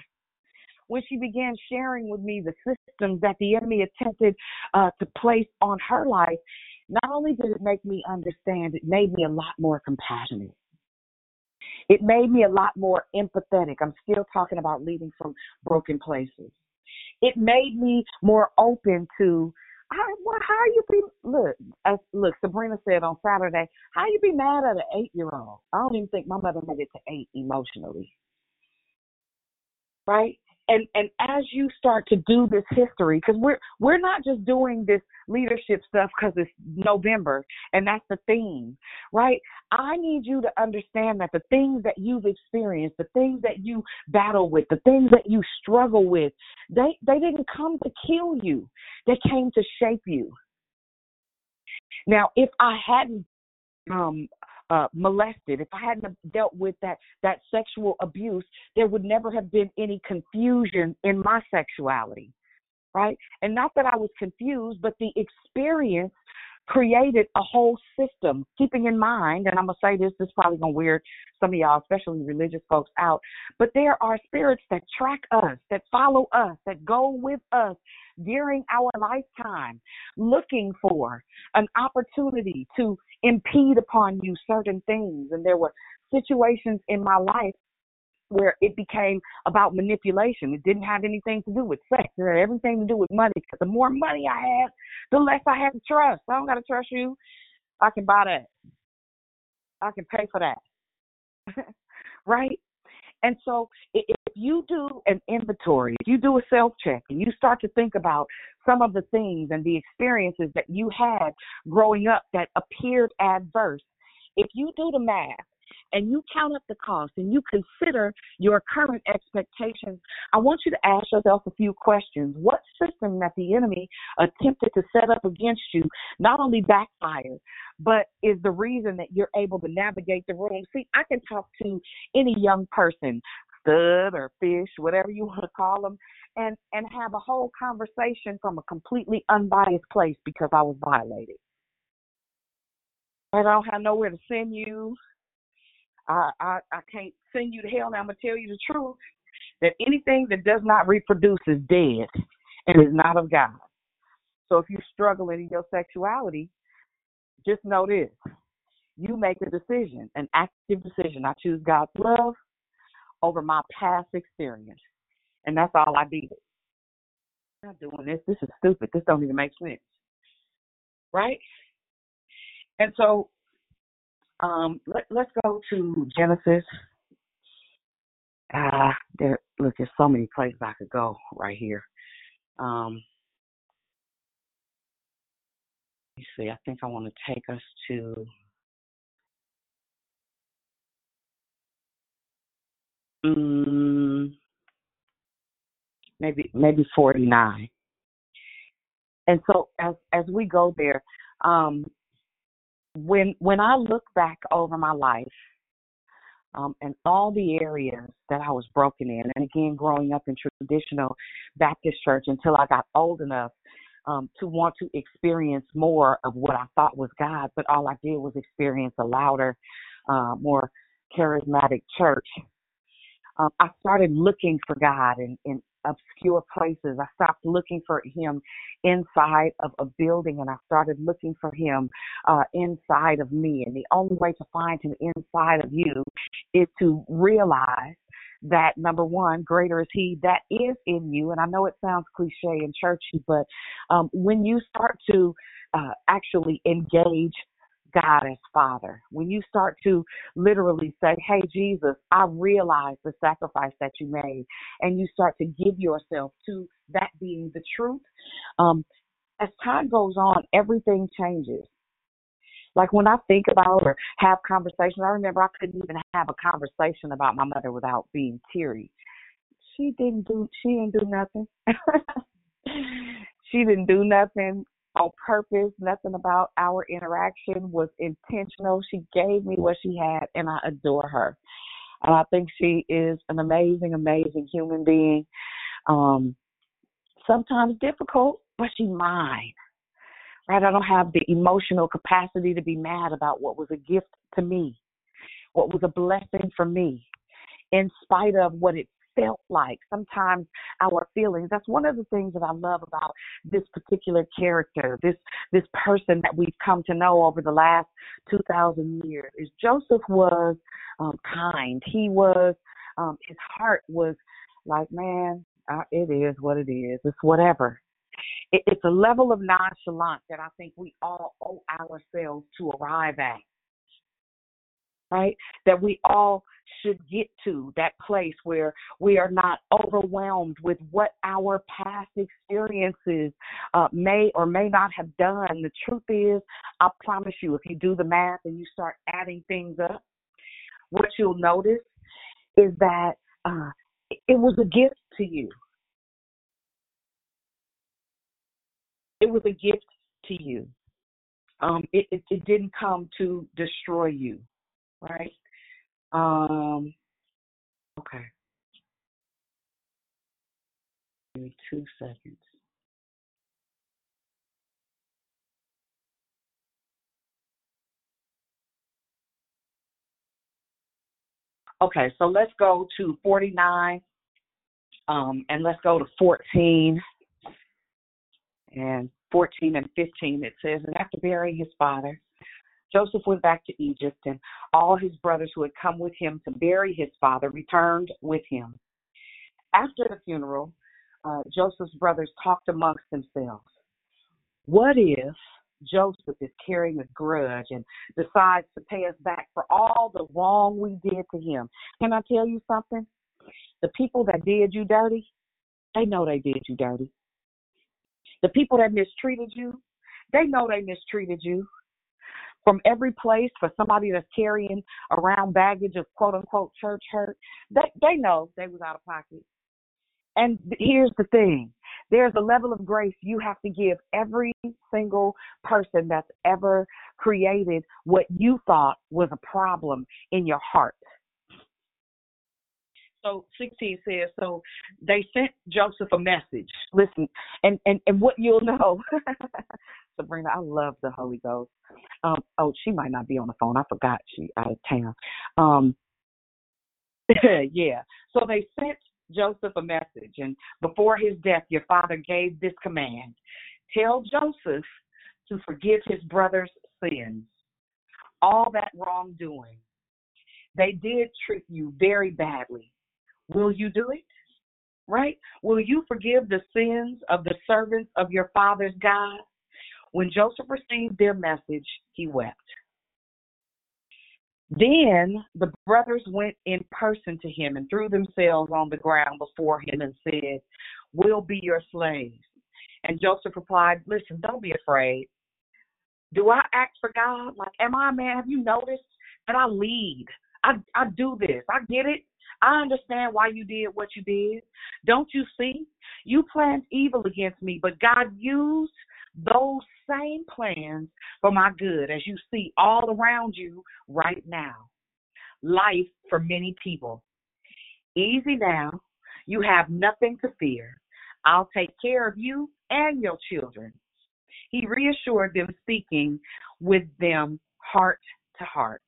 when she began sharing with me the systems that the enemy attempted uh, to place on her life, not only did it make me understand, it made me a lot more compassionate. It made me a lot more empathetic. I'm still talking about leading from broken places. It made me more open to how, well, how you be look as look Sabrina said on Saturday, how you be mad at an eight year old? I don't even think my mother made it to eight emotionally. Right? And and as you start to do this history because we're we're not just doing this leadership stuff because it's november and that's the theme right? I need you to understand that the things that you've experienced the things that you battle with the things that you struggle with they they didn't come to kill you. They came to shape you. Now if i hadn't um uh, molested, if I hadn't dealt with that that sexual abuse, there would never have been any confusion in my sexuality, right? And not that I was confused, but the experience created a whole system, keeping in mind, and I'm gonna say this, this is probably gonna weird some of y'all, especially religious folks, out, but there are spirits that track us, that follow us, that go with us during our lifetime, looking for an opportunity to impede upon you certain things. And there were situations in my life where it became about manipulation. It didn't have anything to do with sex. It had everything to do with money. Because the more money I had, the less I had to trust. I don't got to trust you. I can buy that. I can pay for that. right? And so if you do an inventory, if you do a self check and you start to think about some of the things and the experiences that you had growing up that appeared adverse, if you do the math and you count up the cost and you consider your current expectations, I want you to ask yourself a few questions. What system that the enemy attempted to set up against you not only backfired, but is the reason that you're able to navigate the room? See, I can talk to any young person, stud or fish, whatever you want to call them, and and have a whole conversation from a completely unbiased place because I was violated. I don't have nowhere to send you. I, I I can't send you to hell. Now I'm gonna tell you the truth that anything that does not reproduce is dead and is not of God. So if you're struggling in your sexuality, just know this: you make a decision, an active decision. I choose God's love over my past experience, and that's all I did. I'm not doing this. This is stupid. This don't even make sense, right? And so um, let, let's go to Genesis. Ah, uh, there. Look, there's so many places I could go right here. Um, me see. I think I want to take us to. Um, maybe maybe 49. And so as as we go there, um, when when I look back over my life um, and all the areas that I was broken in, and again growing up in traditional Baptist church until I got old enough um, to want to experience more of what I thought was God, but all I did was experience a louder, uh, more charismatic church. Um, I started looking for God in, in obscure places. I stopped looking for Him inside of a building and I started looking for Him uh, inside of me. And the only way to find Him inside of you is to realize that number one, greater is He that is in you. And I know it sounds cliche and churchy, but um, when you start to uh, actually engage God as Father. When you start to literally say, Hey, Jesus, I realize the sacrifice that you made, and you start to give yourself to that being the truth, um, as time goes on, everything changes. Like when I think about or have conversations, I remember I couldn't even have a conversation about my mother without being teary. She didn't do she didn't do nothing. she didn't do nothing on purpose. Nothing about our interaction was intentional. She gave me what she had, and I adore her. And I think she is an amazing, amazing human being. Um, sometimes difficult, but she's mine. Right? I don't have the emotional capacity to be mad about what was a gift to me, what was a blessing for me, in spite of what it felt like, sometimes our feelings. That's one of the things that I love about this particular character, this this person that we've come to know over the last two thousand years. Is Joseph was um, kind. He was um, his heart was like, man, uh, it is what it is. It's whatever. It, it's a level of nonchalance that I think we all owe ourselves to arrive at right? That we all should get to that place where we are not overwhelmed with what our past experiences uh, may or may not have done. The truth is, I promise you, if you do the math and you start adding things up, what you'll notice is that uh, it was a gift to you. It was a gift to you. Um, it, it, it didn't come to destroy you right? Um, okay. Give me two seconds. Okay, so let's go to 49 um, and let's go to 14 and 14 and 15. It says, And after burying his father, Joseph went back to Egypt, and all his brothers who had come with him to bury his father returned with him. After the funeral, uh, Joseph's brothers talked amongst themselves. What if Joseph is carrying a grudge and decides to pay us back for all the wrong we did to him? Can I tell you something? The people that did you dirty, they know they did you dirty. The people that mistreated you, they know they mistreated you from every place for somebody that's carrying around baggage of quote unquote church hurt, they they know they was out of pocket. And here's the thing. There's a level of grace you have to give every single person that's ever created what you thought was a problem in your heart. So 16 says, so they sent Joseph a message. Listen, and, and, and what you'll know, Sabrina, I love the Holy Ghost. Um, oh, she might not be on the phone. I forgot she out of town. Um, yeah. So they sent Joseph a message, and before his death, your father gave this command: Tell Joseph to forgive his brother's sins, all that wrongdoing. They did treat you very badly. Will you do it? Right? Will you forgive the sins of the servants of your father's God? When Joseph received their message, he wept. Then the brothers went in person to him and threw themselves on the ground before him and said, We'll be your slaves. And Joseph replied, Listen, don't be afraid. Do I act for God? Like, am I a man? Have you noticed that I lead? I, I do this. I get it. I understand why you did what you did. Don't you see You planned evil against me, but God used those same plans for my good, as you see all around you right now. Life for many people. Easy now. You have nothing to fear. I'll take care of you and your children. He reassured them, speaking with them heart to heart.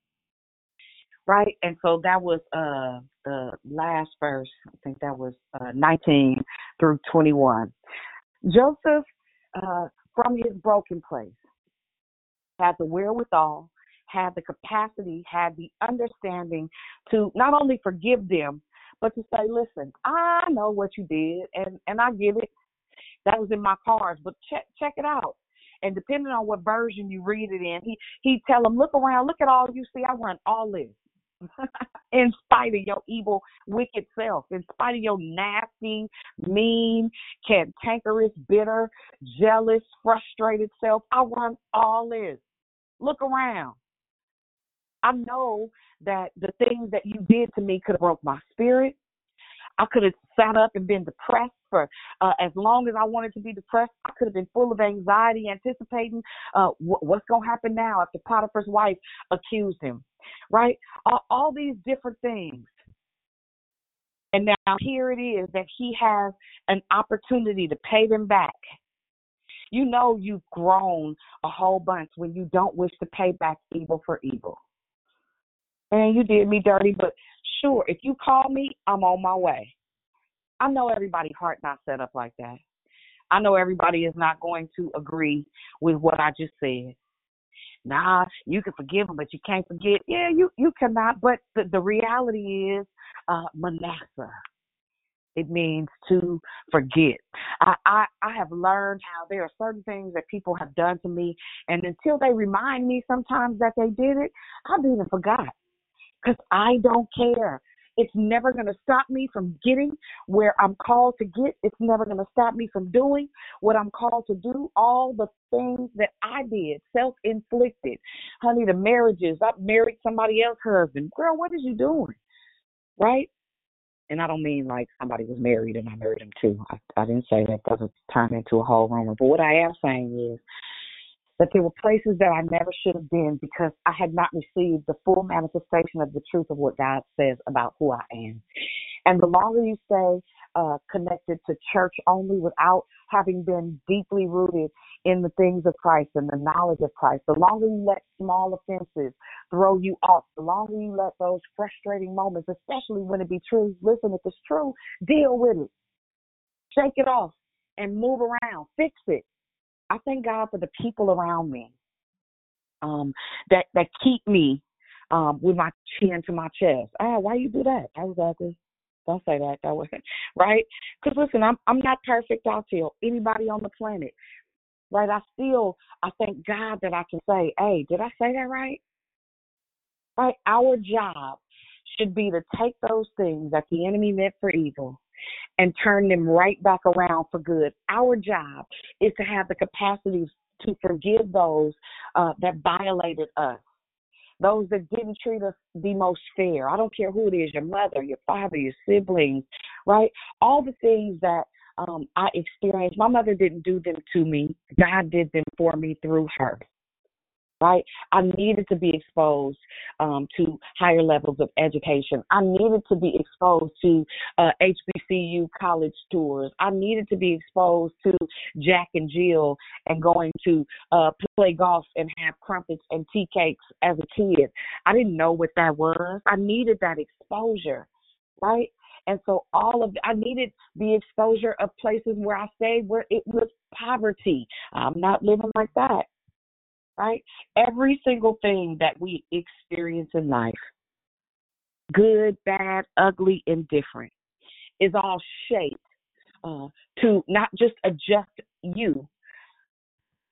Right? And so that was uh the last verse. I think that was uh, 19 through 21. Joseph, uh, from his broken place, had the wherewithal, had the capacity, had the understanding to not only forgive them, but to say, listen, I know what you did and, and I get it. That was in my cards, but check check it out. And depending on what version you read it in, he he tell them, look around, look at all you see. I run all this. in spite of your evil, wicked self, in spite of your nasty, mean, cantankerous, bitter, jealous, frustrated self, I want all this. Look around. I know that the things that you did to me could have broke my spirit. I could have sat up and been depressed for uh, as long as I wanted to be depressed. I could have been full of anxiety, anticipating uh, wh- what's going to happen now after Potiphar's wife accused him, right? All, all these different things. And now here it is that he has an opportunity to pay them back. You know you've grown a whole bunch when you don't wish to pay back evil for evil. And you did me dirty, but sure, if you call me, I'm on my way. I know everybody's heart not set up like that. I know everybody is not going to agree with what I just said. Nah, you can forgive them, but you can't forget. Yeah, you you cannot. But the the reality is, uh, Manasseh. It means to forget. I, I I have learned how there are certain things that people have done to me, and until they remind me sometimes that they did it, I've even forgot because I don't care. It's never going to stop me from getting where I'm called to get. It's never going to stop me from doing what I'm called to do. All the things that I did, self inflicted. Honey, the marriages, I married somebody else's husband. Girl, what is you doing? Right? And I don't mean like somebody was married and I married him too. I, I didn't say that. That would turn into a whole rumor. But what I am saying is that there were places that I never should have been because I had not received the full manifestation of the truth of what God says about who I am. And the longer you stay uh, connected to church only without having been deeply rooted in the things of Christ and the knowledge of Christ, the longer you let small offenses throw you off, the longer you let those frustrating moments, especially when it be true, listen, if it's true, deal with it. Shake it off and move around, fix it. I thank God for the people around me um, that that keep me um, with my chin to my chest. Ah, why you do that? I was ugly. Don't say that. That wasn't right. Because listen, I'm I'm not perfect. I'll tell anybody on the planet. Right. I still I thank God that I can say, hey, did I say that right? Right. Our job should be to take those things that the enemy meant for evil and turn them right back around for good. Our job is to have the capacity to forgive those uh, that violated us, those that didn't treat us the most fair. I don't care who it is your mother, your father, your siblings, right? All the things that um, I experienced. My mother didn't do them to me, God did them for me through her right? I needed to be exposed um, to higher levels of education. I needed to be exposed to uh, HBCU college tours. I needed to be exposed to Jack and Jill and going to uh, play golf and have crumpets and tea cakes as a kid. I didn't know what that was. I needed that exposure, right? And so all of I needed the exposure of places where I stayed where it was poverty. I'm not living like that right? Every single thing that we experience in life, good, bad, ugly, indifferent, is all shaped uh, to not just adjust you,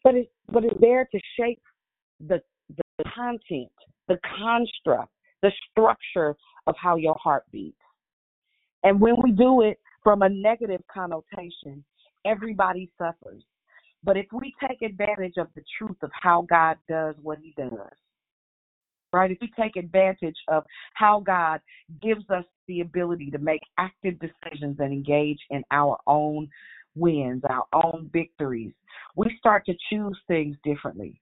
but it's but it's there to shape the the content, the construct, the structure of how your heart beats. And when we do it from a negative connotation, everybody suffers. But if we take advantage of the truth of how God does what he does, right? If we take advantage of how God gives us the ability to make active decisions and engage in our own wins, our own victories. We start to choose things differently.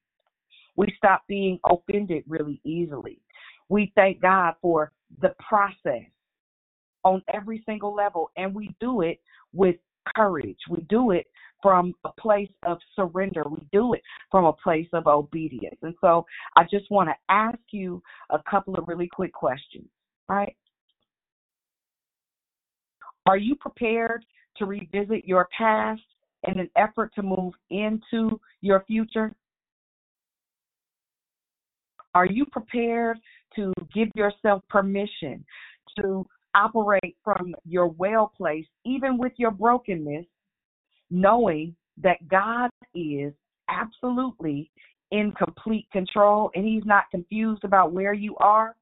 We stop being offended really easily. We thank God for the process on every single level, and we do it with courage. We do it from a place of surrender. We do it from a place of obedience. And so I just want to ask you a couple of really quick questions, right? Are you prepared to revisit your past in an effort to move into your future? Are you prepared to give yourself permission to operate from your well place, even with your brokenness, knowing that God is absolutely in complete control and He's not confused about where you are?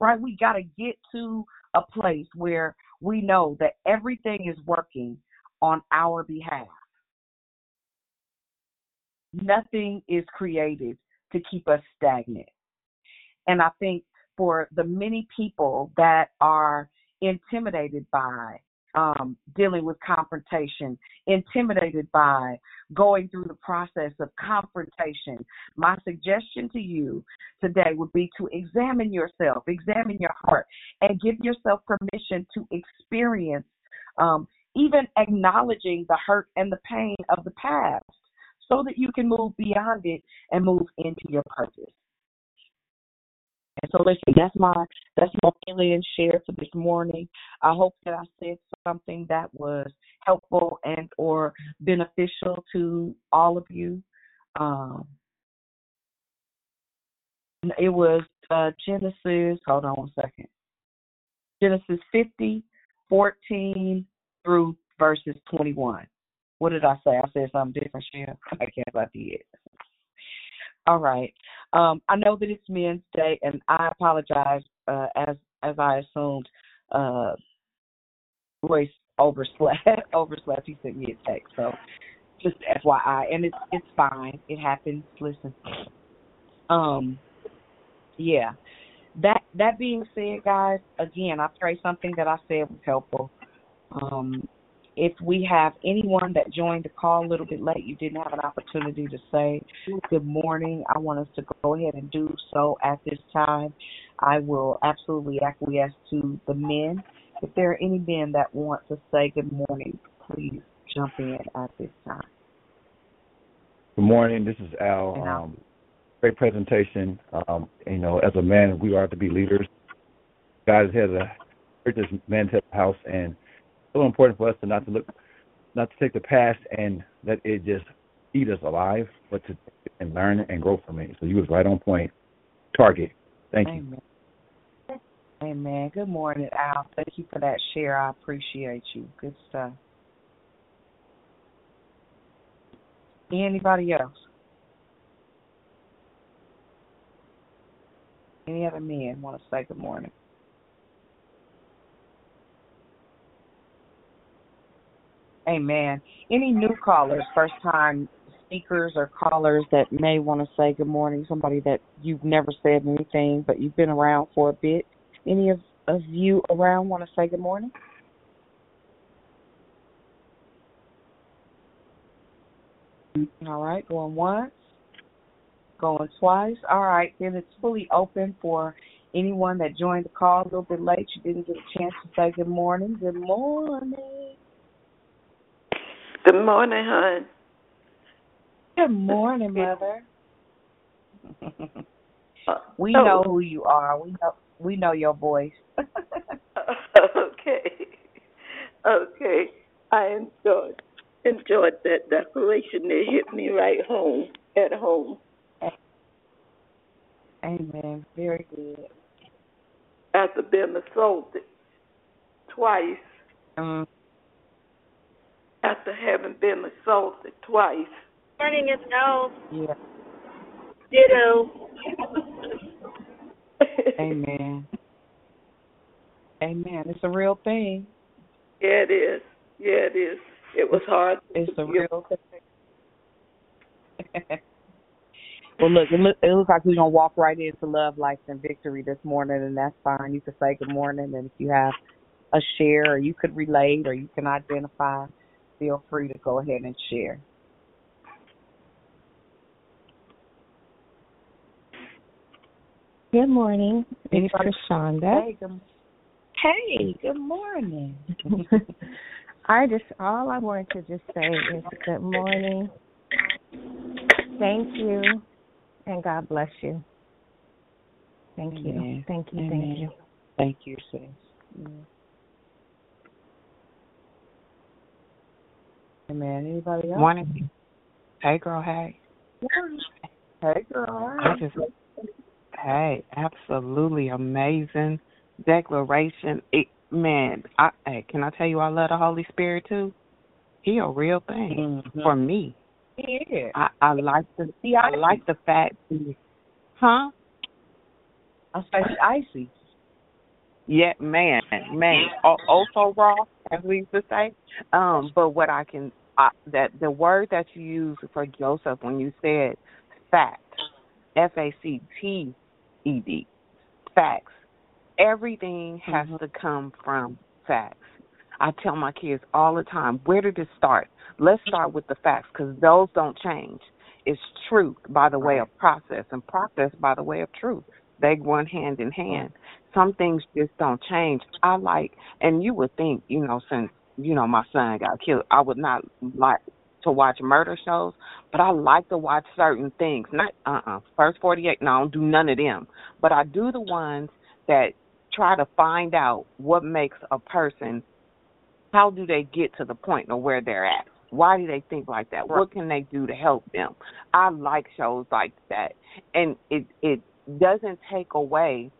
Right? We got to get to a place where we know that everything is working on our behalf. Nothing is created to keep us stagnant. And I think for the many people that are intimidated by um, dealing with confrontation, intimidated by going through the process of confrontation, my suggestion to you today would be to examine yourself, examine your heart, and give yourself permission to experience um, even acknowledging the hurt and the pain of the past so that you can move beyond it and move into your purpose. And so listen, that's my that's my and share for this morning. I hope that I said something that was helpful and or beneficial to all of you. Um, it was uh, Genesis. Hold on one second. Genesis 50, 14 through verses 21. What did I say? I said something different, Shia. I guess I did. All right. Um, I know that it's Men's Day, and I apologize uh, as as I assumed. Uh, Royce overslept. overslept. He sent me a text, so just FYI, and it's it's fine. It happens. Listen. Um. Yeah. That that being said, guys, again, I pray something that I said was helpful. Um, if we have anyone that joined the call a little bit late, you didn't have an opportunity to say good morning, I want us to go ahead and do so at this time. I will absolutely acquiesce to the men. If there are any men that want to say good morning, please jump in at this time. Good morning. This is Al. Um, great presentation. Um, you know, as a man, we are to be leaders. God has a church men to the house, and so important for us to not to look, not to take the past and let it just eat us alive, but to and learn and grow from it. So you was right on point. Target. Thank Amen. you. Amen. Good morning, Al. Thank you for that share. I appreciate you. Good stuff. Anybody else? Any other men want to say good morning? Amen. Any new callers, first time speakers or callers that may want to say good morning, somebody that you've never said anything but you've been around for a bit. Any of, of you around want to say good morning? All right, going once, going twice. All right, then it's fully open for anyone that joined the call a little bit late. You didn't get a chance to say good morning. Good morning. Good morning, hon. Good morning, mother. we oh. know who you are. We know we know your voice. okay. Okay. I enjoyed enjoyed that declaration. It hit me right home at home. Amen. Very good. After being assaulted twice. Mm after having been assaulted twice. Morning is no. Yeah. Ditto. Amen. Amen. It's a real thing. Yeah, it is. Yeah, it is. It was hard. It's a real thing. well, look, it, look, it looks like we're gonna walk right into love, life, and victory this morning, and that's fine. You can say good morning, and if you have a share, or you could relate, or you can identify feel free to go ahead and share. Good morning. It's? Krishanda. Hey, good, hey, good morning. I just all I wanted to just say is good morning. Thank you and God bless you. Thank you. Thank you. Amen. Thank you. Thank you, sis. Amen. Anybody else? Morning. Hey, girl. Hey. Hey, girl. I just, hey, absolutely amazing declaration. It, man, I, hey, can I tell you I love the Holy Spirit too? He a real thing Mhm. for me. Yeah. I, I like the, See, I icy. like the fact, huh? I say she icy. Yeah, man, man, oh, oh so raw, as we used to say. Um, but what I can, I, that the word that you used for Joseph when you said fact, F A C T E D, facts. Everything has to come from facts. I tell my kids all the time, where did it start? Let's start with the facts because those don't change. It's truth by the way of process, and process by the way of truth. They run hand in hand. Some things just don't change. I like, and you would think, you know, since you know my son got killed, I would not like to watch murder shows, but I like to watch certain things. Not uh uh First forty eight, no, I don't do none of them. But I do the ones that try to find out what makes a person how do they get to the point of where they're at? Why do they think like that? What can they do to help them? I like shows like that. And it it doesn't take away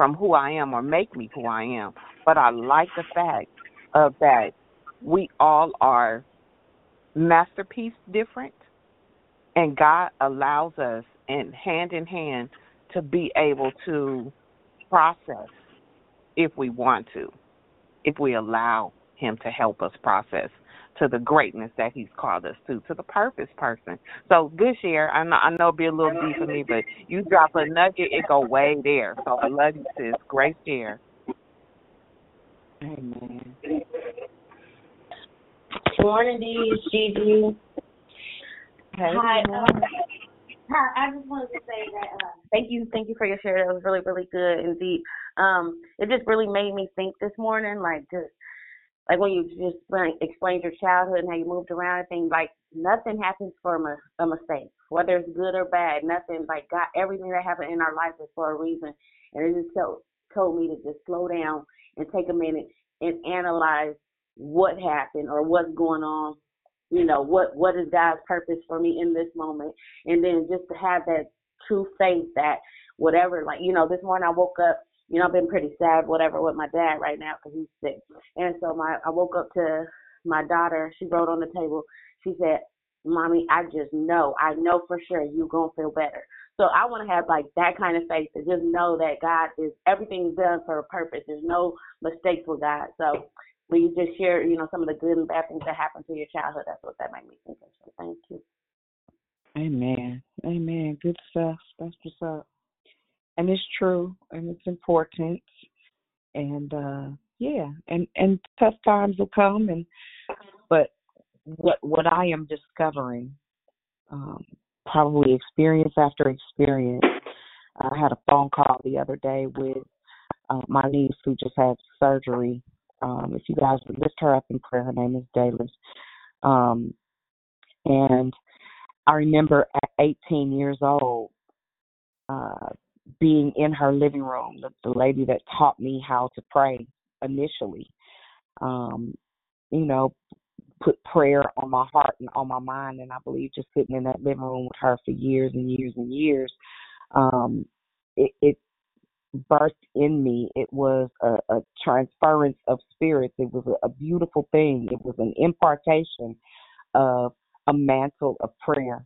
from who I am or make me who I am. But I like the fact of that we all are masterpiece different and God allows us and hand in hand to be able to process if we want to, if we allow him to help us process to the greatness that he's called us to, to the purpose person. So good share. I know I know it'll be a little deep for me, but you drop a nugget, it go way there. So I love you, sis. Great share. Amen. Morning to you, Gigi. Hey, Hi. Um, hi. I just wanted to say that uh, thank you, thank you for your share. That was really, really good and deep. Um, it just really made me think this morning, like just like when you just explained your childhood and how you moved around and things. Like nothing happens for a, a mistake, whether it's good or bad. Nothing like God. Everything that happened in our life is for a reason, and it just told told me to just slow down and take a minute and analyze what happened or what's going on you know what what is god's purpose for me in this moment and then just to have that true faith that whatever like you know this morning i woke up you know i've been pretty sad whatever with my dad right now because he's sick and so my i woke up to my daughter she wrote on the table she said mommy i just know i know for sure you gonna feel better so i want to have like that kind of faith to just know that god is everything's done for a purpose there's no mistakes with god so when you just share, you know, some of the good and bad things that happened to your childhood, that's what that made me think of. So thank you. Amen. Amen. Good stuff. That's what's up. And it's true and it's important. And uh yeah, and and tough times will come and but what what I am discovering, um, probably experience after experience. I had a phone call the other day with uh, my niece who just had surgery. Um, if you guys would lift her up in prayer, her name is Dalis. Um, and I remember at 18 years old, uh, being in her living room, the, the lady that taught me how to pray initially, um, you know, put prayer on my heart and on my mind. And I believe just sitting in that living room with her for years and years and years, um, it, it in me. It was a, a transference of spirits. It was a, a beautiful thing. It was an impartation of a mantle of prayer.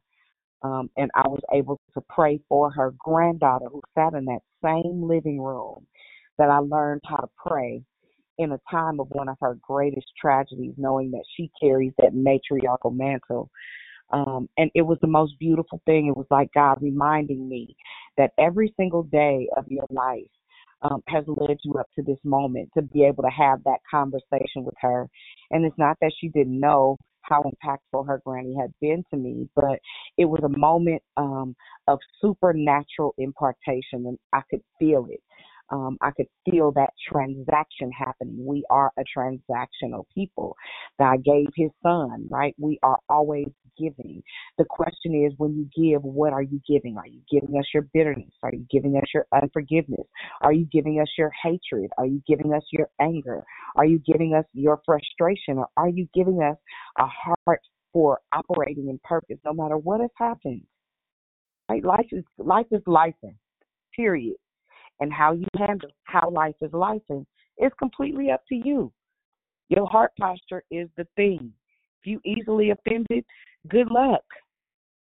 Um, and I was able to pray for her granddaughter who sat in that same living room that I learned how to pray in a time of one of her greatest tragedies, knowing that she carries that matriarchal mantle. Um, and it was the most beautiful thing. It was like God reminding me that every single day of your life um, has led you up to this moment to be able to have that conversation with her. And it's not that she didn't know how impactful her granny had been to me, but it was a moment um, of supernatural impartation, and I could feel it. Um, I could feel that transaction happening. We are a transactional people. God gave his son, right? We are always giving. The question is when you give, what are you giving? Are you giving us your bitterness? Are you giving us your unforgiveness? Are you giving us your hatred? Are you giving us your anger? Are you giving us your frustration? Or are you giving us a heart for operating in purpose no matter what has happened? Right? Life is life is life, period and how you handle how life is life and it's completely up to you. Your heart posture is the thing. If you easily offended, good luck.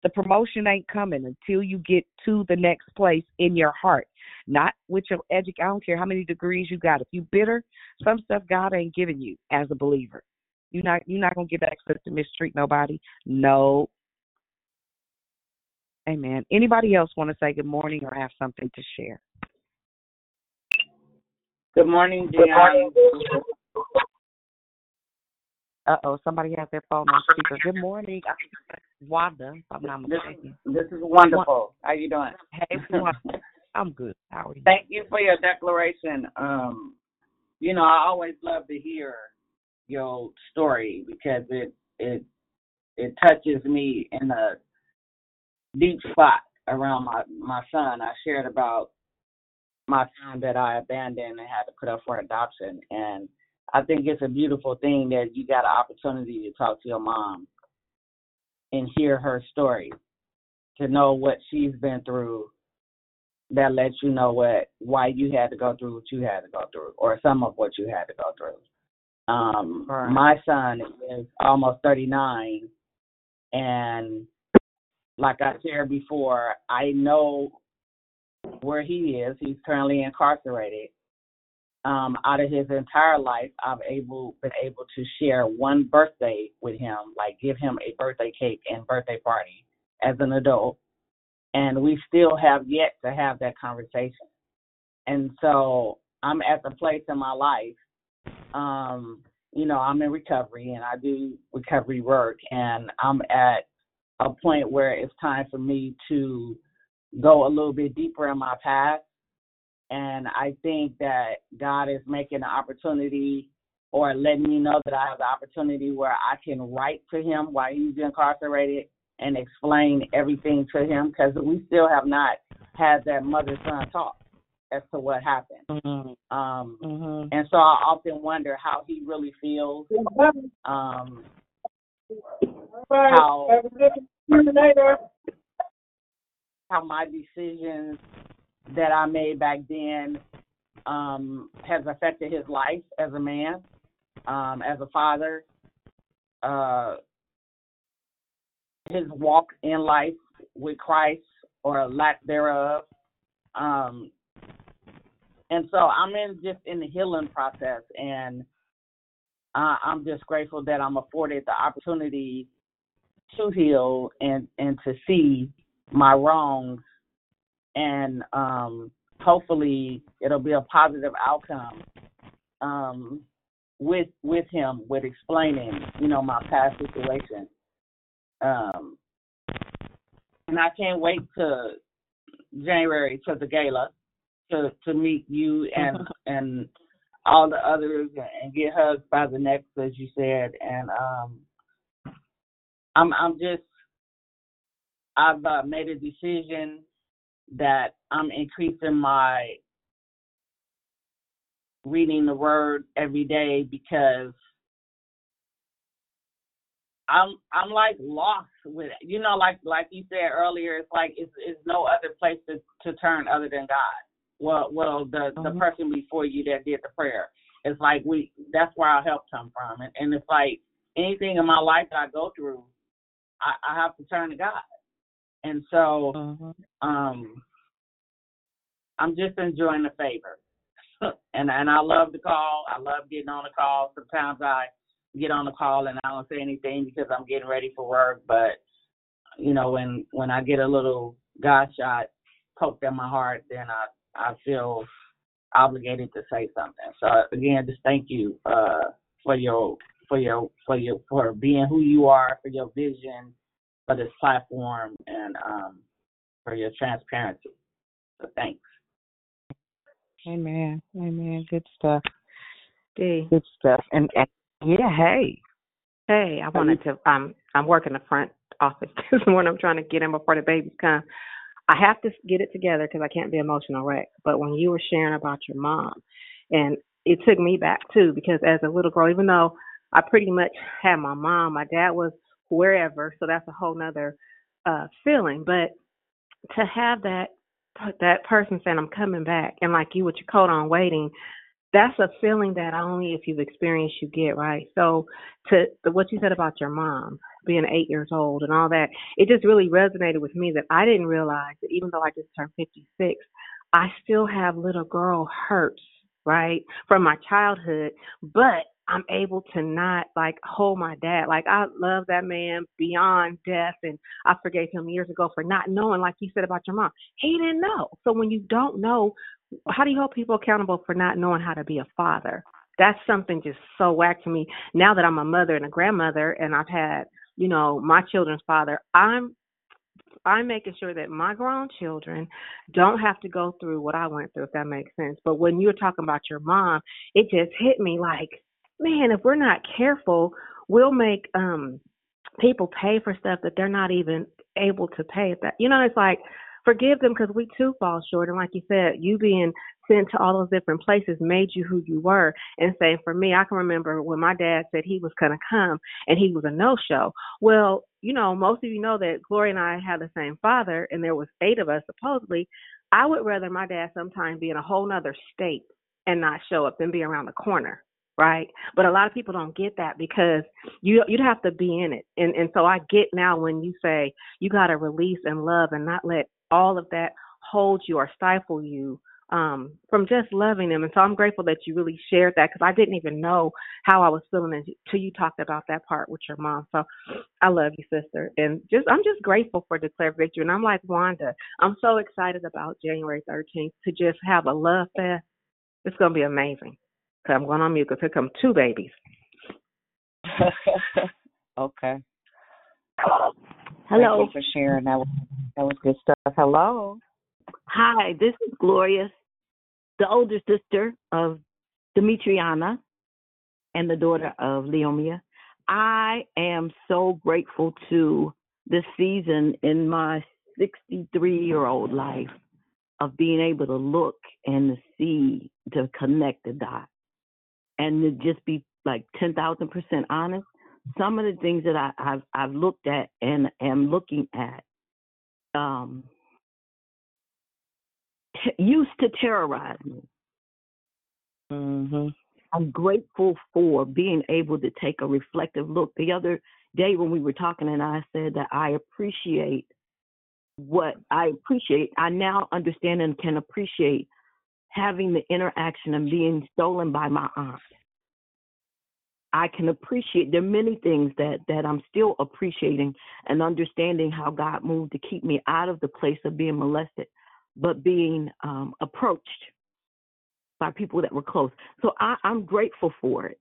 The promotion ain't coming until you get to the next place in your heart. Not with your education. I don't care how many degrees you got. If you bitter, some stuff God ain't giving you as a believer. You're not you're not gonna get access to mistreat nobody. No. Amen. Anybody else want to say good morning or have something to share? Good morning, Dionne. Uh oh, somebody has their phone on speaker. Good morning, Wanda. If I'm not mistaken. This is wonderful. How you doing? Hey, Wanda. I'm good. How are you? Thank you for your declaration. Um, you know, I always love to hear your story because it it it touches me in a deep spot around my my son. I shared about my son that I abandoned and had to put up for adoption. And I think it's a beautiful thing that you got an opportunity to talk to your mom and hear her story, to know what she's been through. That lets you know what why you had to go through what you had to go through, or some of what you had to go through. Um, right. My son is almost 39, and like I shared before, I know where he is. He's currently incarcerated. Um, out of his entire life, I've able been able to share one birthday with him, like give him a birthday cake and birthday party as an adult, and we still have yet to have that conversation. And so I'm at the place in my life, um, you know, I'm in recovery and I do recovery work, and I'm at a point where it's time for me to go a little bit deeper in my past. And I think that God is making an opportunity or letting me know that I have the opportunity where I can write to him while he's incarcerated and explain everything to him because we still have not had that mother son talk as to what happened. Mm-hmm. Um, mm-hmm. And so I often wonder how he really feels. Um, how how my decisions that I made back then um, has affected his life as a man, um, as a father, uh, his walk in life with Christ or lack thereof. Um, and so I'm in just in the healing process, and uh, I'm just grateful that I'm afforded the opportunity to heal and and to see my wrongs and um hopefully it'll be a positive outcome um with with him with explaining you know my past situation. Um and i can't wait to january to the gala to to meet you and and all the others and get hugged by the next as you said. And um i'm i'm just I've uh, made a decision that I'm increasing my reading the word every day because I'm I'm like lost with it. You know, like like you said earlier, it's like it's it's no other place to to turn other than God. Well, well, the mm-hmm. the person before you that did the prayer. It's like we that's where our help come from, and, and it's like anything in my life that I go through, I, I have to turn to God. And so mm-hmm. um I'm just enjoying the favor. and and I love the call. I love getting on the call. Sometimes I get on the call and I don't say anything because I'm getting ready for work, but you know, when when I get a little God shot poked at my heart, then I I feel obligated to say something. So again, just thank you uh for your for your for your for being who you are, for your vision, for this platform, and um, for your transparency. So thanks. Amen. Amen. Good stuff. D. Good stuff. And, and yeah, hey. Hey, I wanted to um I'm working the front office this morning. I'm trying to get in before the babies come. I have to get it together because I can't be emotional wreck. But when you were sharing about your mom, and it took me back too, because as a little girl, even though I pretty much had my mom, my dad was wherever, so that's a whole nother uh feeling. But to have that that person saying I'm coming back, and like you with your coat on waiting, that's a feeling that only if you've experienced you get right. So to, to what you said about your mom being eight years old and all that, it just really resonated with me that I didn't realize that even though I just turned 56, I still have little girl hurts, right, from my childhood, but I'm able to not like hold my dad. Like I love that man beyond death and I forgave him years ago for not knowing, like you said about your mom. He didn't know. So when you don't know, how do you hold people accountable for not knowing how to be a father? That's something just so whack to me. Now that I'm a mother and a grandmother and I've had, you know, my children's father, I'm I'm making sure that my grown children don't have to go through what I went through, if that makes sense. But when you're talking about your mom, it just hit me like, man, if we're not careful, we'll make um people pay for stuff that they're not even able to pay. That you know, it's like forgive them because we too fall short. And like you said, you being sent to all those different places made you who you were. And say for me, I can remember when my dad said he was gonna come and he was a no show. Well, you know, most of you know that Gloria and I had the same father and there was eight of us supposedly. I would rather my dad sometime be in a whole nother state and not show up than be around the corner right? But a lot of people don't get that because you you'd have to be in it. And and so I get now when you say you got to release and love and not let all of that hold you or stifle you um from just loving them. And so I'm grateful that you really shared that because I didn't even know how I was feeling until you talked about that part with your mom. So I love you, sister. And just I'm just grateful for Declare Victory. And I'm like Wanda, I'm so excited about January 13th to just have a love fest. It's going to be amazing. Cause I'm going on mute because here come two babies. okay. Hello. Thank you for sharing. That was that was good stuff. Hello. Hi, this is Gloria, the older sister of Demetriana and the daughter of Leomia. I am so grateful to this season in my 63 year old life of being able to look and to see, to connect the dots, and to just be like 10,000% honest. Some of the things that I, I've, I've looked at and am looking at um, t- used to terrorize me. Mm-hmm. I'm grateful for being able to take a reflective look. The other day when we were talking, and I said that I appreciate what I appreciate. I now understand and can appreciate having the interaction and being stolen by my aunt. I can appreciate there are many things that that I'm still appreciating and understanding how God moved to keep me out of the place of being molested, but being um, approached by people that were close. So I, I'm grateful for it.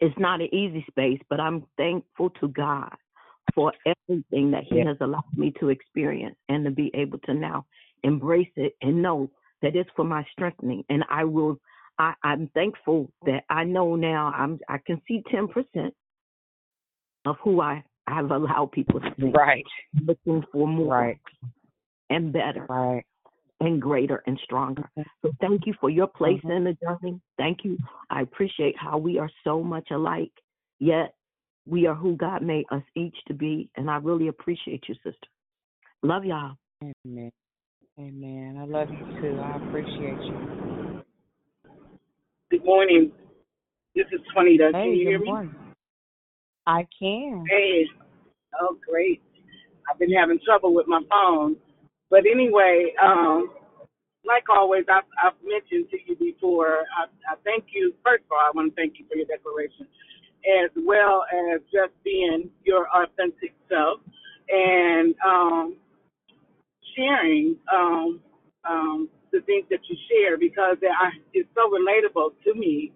It's not an easy space, but I'm thankful to God for everything that He has allowed me to experience and to be able to now embrace it and know that it's for my strengthening. And I will I, I'm thankful that I know now I'm I can see ten percent of who I have allowed people to see. Right. Looking for more Right. and better. Right. And greater and stronger. So thank you for your place Mhm. in the journey. Thank you. I appreciate how we are so much alike, yet we are who God made us each to be. And I really appreciate you, sister. Love y'all. Amen. Amen. I love you too. I appreciate you. Good morning. This is Juanita. Hey, Can you hear me? morning. I can. Hey. Oh, great. I've been having trouble with my phone. But anyway, um, like always, I've, I've mentioned to you before, I, I thank you. First of all, I want to thank you for your declaration, as well as just being your authentic self and um, sharing um, um, the things that you share because I, it's so relatable to me.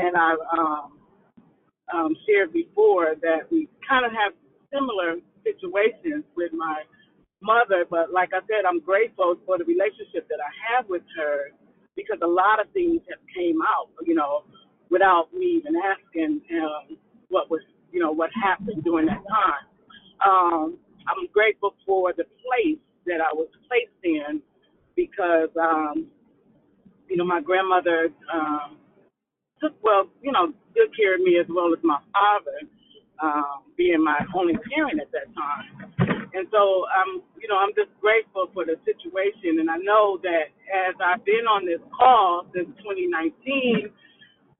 And I, um, um, shared before that we kind of have similar situations with my mother, but like I said, I'm grateful for the relationship that I have with her because a lot of things have came out, you know, without me even asking um, what was, you know, what happened during that time. Um, I'm grateful for the place that I was placed in because, um, you know, my grandmother um, took, well, you know, good care of me as well as my father, um, being my only parent at that time. And so I'm, you know, I'm just grateful for the situation. And I know that as I've been on this call since 2019,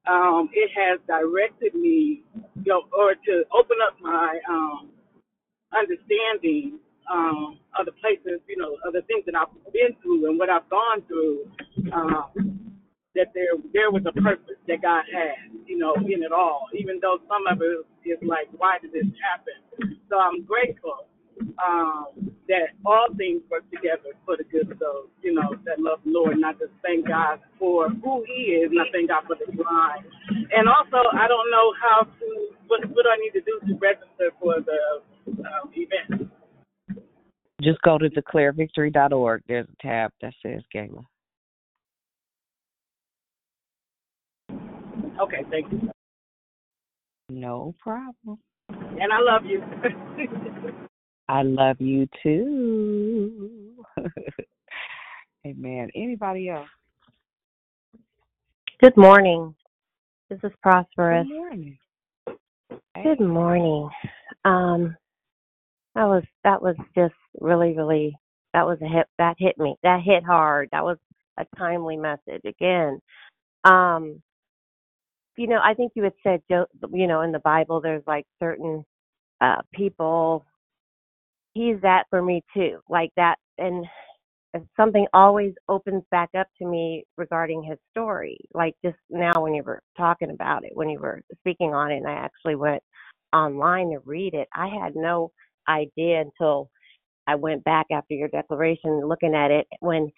um, it has directed me, you know, or to open up my um, understanding um, of the places, you know, of the things that I've been through and what I've gone through. Um, that there there was a purpose that God had, you know, in it all. Even though some of it is like, why did this happen? So I'm grateful um, that all things work together for the good of those, you know, that love the Lord. And I just thank God for who He is, and I thank God for the line. And also, I don't know how to what what do I need to do to register for the um, event. Just go to declarevictory.org. There's a tab that says Gala. Okay, thank you. No problem. And I love you. I love you too. Amen. Anybody else? Good morning. This is Prosperous. Good morning. Good morning. Um, that was that was just really really that was a hit that hit me that hit hard. That was a timely message again. Um, you know, I think you had said, you know, in the Bible, there's like certain uh people. He's that for me too, like that, and something always opens back up to me regarding his story. Like just now when you were talking about it, when you were speaking on it, and I actually went online to read it. I had no idea until I went back after your declaration, looking at it when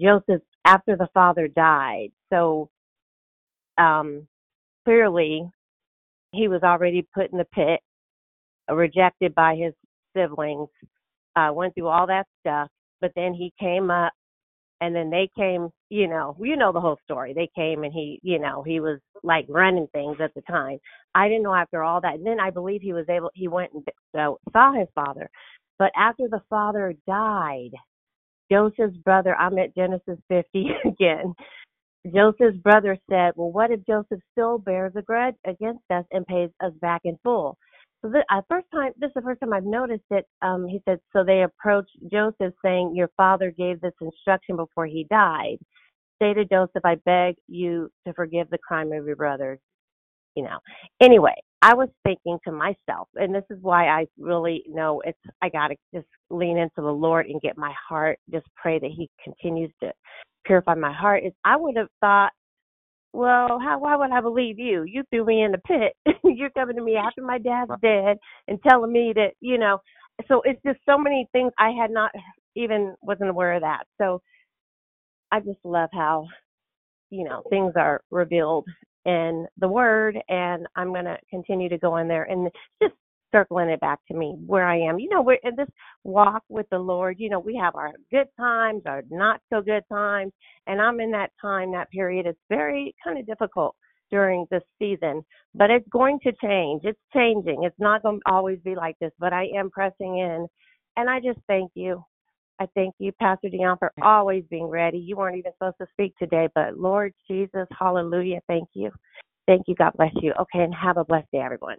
Joseph, after the father died. So um, clearly, he was already put in the pit, rejected by his siblings, uh, went through all that stuff, but then he came up and then they came, you know, you know the whole story. They came and he, you know, he was like running things at the time. I didn't know after all that. And then I believe he was able, he went and uh, saw his father. But after the father died, Joseph's brother, I'm at Genesis 50 again. Joseph's brother said, Well, what if Joseph still bears a grudge against us and pays us back in full? So the uh, first time, this is the first time I've noticed it. Um, he said, so they approached Joseph saying, your father gave this instruction before he died. Say to Joseph, I beg you to forgive the crime of your brothers. You know. Anyway, I was thinking to myself, and this is why I really know it's. I gotta just lean into the Lord and get my heart. Just pray that He continues to purify my heart. Is I would have thought well, how why would I believe you? You threw me in the pit. You're coming to me after my dad's dead and telling me that, you know. So it's just so many things I had not even wasn't aware of that. So I just love how, you know, things are revealed in the word and I'm gonna continue to go in there and just circling it back to me where I am. You know, we're in this walk with the Lord, you know, we have our good times, our not so good times, and I'm in that time, that period. It's very kind of difficult during this season, but it's going to change. It's changing. It's not going to always be like this, but I am pressing in. And I just thank you. I thank you, Pastor Dionne, for always being ready. You weren't even supposed to speak today, but Lord Jesus, hallelujah. Thank you. Thank you. God bless you. Okay, and have a blessed day, everyone.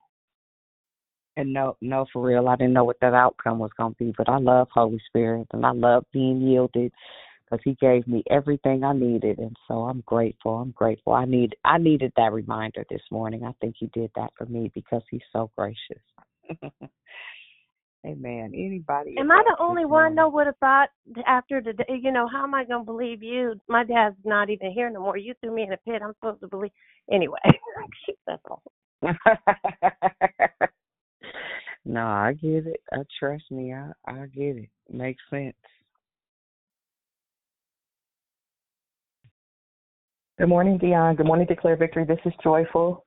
And no, no, for real, I didn't know what that outcome was going to be, but I love Holy Spirit and I love being yielded because He gave me everything I needed, and so I'm grateful. I'm grateful. I need, I needed that reminder this morning. I think He did that for me because He's so gracious. Amen. Anybody? Am I the only one that would have thought after the day, you know, how am I going to believe you? My dad's not even here no more. You threw me in a pit. I'm supposed to believe. Anyway, that's all. No, I get it. Uh, trust me, I I get it. Makes sense. Good morning, Dionne. Good morning, Declare Victory. This is Joyful.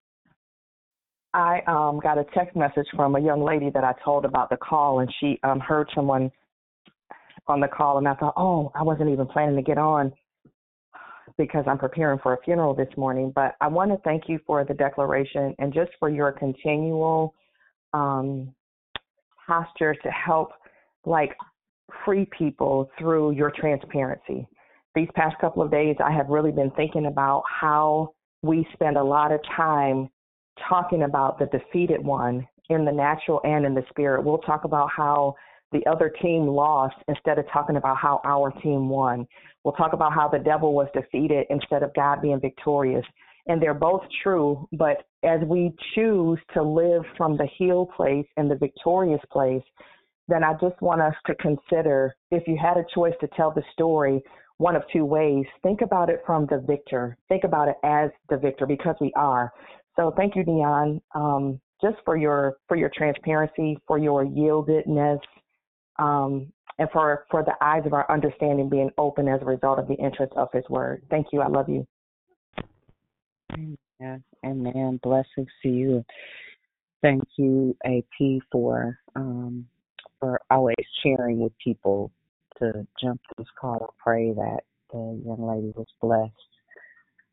I um got a text message from a young lady that I told about the call, and she um heard someone on the call, and I thought, oh, I wasn't even planning to get on because I'm preparing for a funeral this morning. But I want to thank you for the declaration and just for your continual um posture to help, like, free people through your transparency. These past couple of days, I have really been thinking about how we spend a lot of time talking about the defeated one in the natural and in the spirit. We'll talk about how the other team lost instead of talking about how our team won. We'll talk about how the devil was defeated instead of God being victorious. And they're both true, but as we choose to live from the healed place and the victorious place, then I just want us to consider if you had a choice to tell the story one of two ways, think about it from the victor. Think about it as the victor because we are. So thank you, Dionne, um, just for your for your transparency, for your yieldedness, um, and for for the eyes of our understanding being open as a result of the interest of His Word. Thank you. I love you. Amen. Amen. Blessings to you. Thank you, AP, for um, for always sharing with people to jump this call. I pray that the young lady was blessed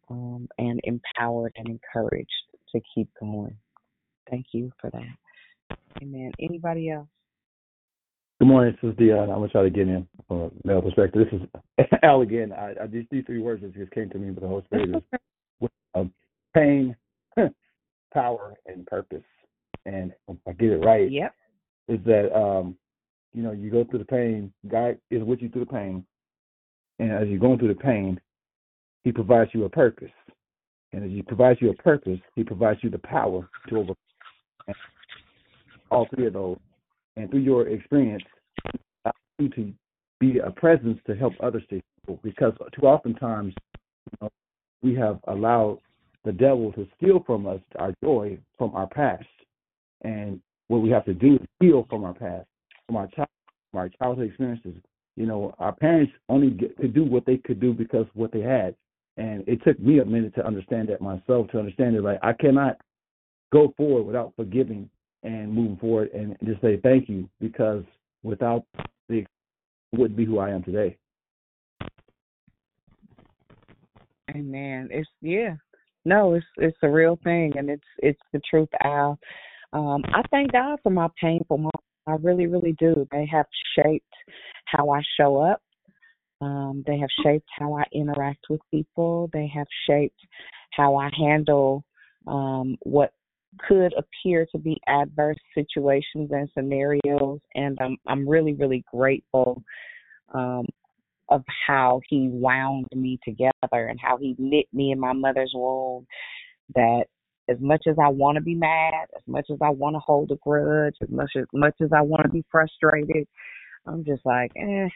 um, and empowered and encouraged to keep going. Thank you for that. Amen. Anybody else? Good morning. This is Dionne. I'm gonna try to get in from a male perspective. This is Al again. I, I these these three words just came to me, but the whole Spirit is uh, pain, power, and purpose. And if I get it right, yep, is that um, you know you go through the pain. God is with you through the pain, and as you're going through the pain, He provides you a purpose. And as He provides you a purpose, He provides you the power to overcome all three of those and through your experience, you to be a presence to help others to heal. Because too oftentimes, you know, we have allowed the devil to steal from us our joy from our past, and what we have to do is heal from our past, from our child, from our childhood experiences. You know, our parents only get, could do what they could do because what they had, and it took me a minute to understand that myself. To understand that, like I cannot go forward without forgiving and moving forward and just say thank you because without the wouldn't be who I am today. Amen. It's yeah. No, it's it's a real thing and it's it's the truth, Al. Um, I thank God for my painful moments. I really, really do. They have shaped how I show up. Um, they have shaped how I interact with people. They have shaped how I handle um, what could appear to be adverse situations and scenarios and I'm I'm really really grateful um of how he wound me together and how he knit me in my mother's womb that as much as I want to be mad, as much as I want to hold a grudge, as much as much as I want to be frustrated, I'm just like, eh,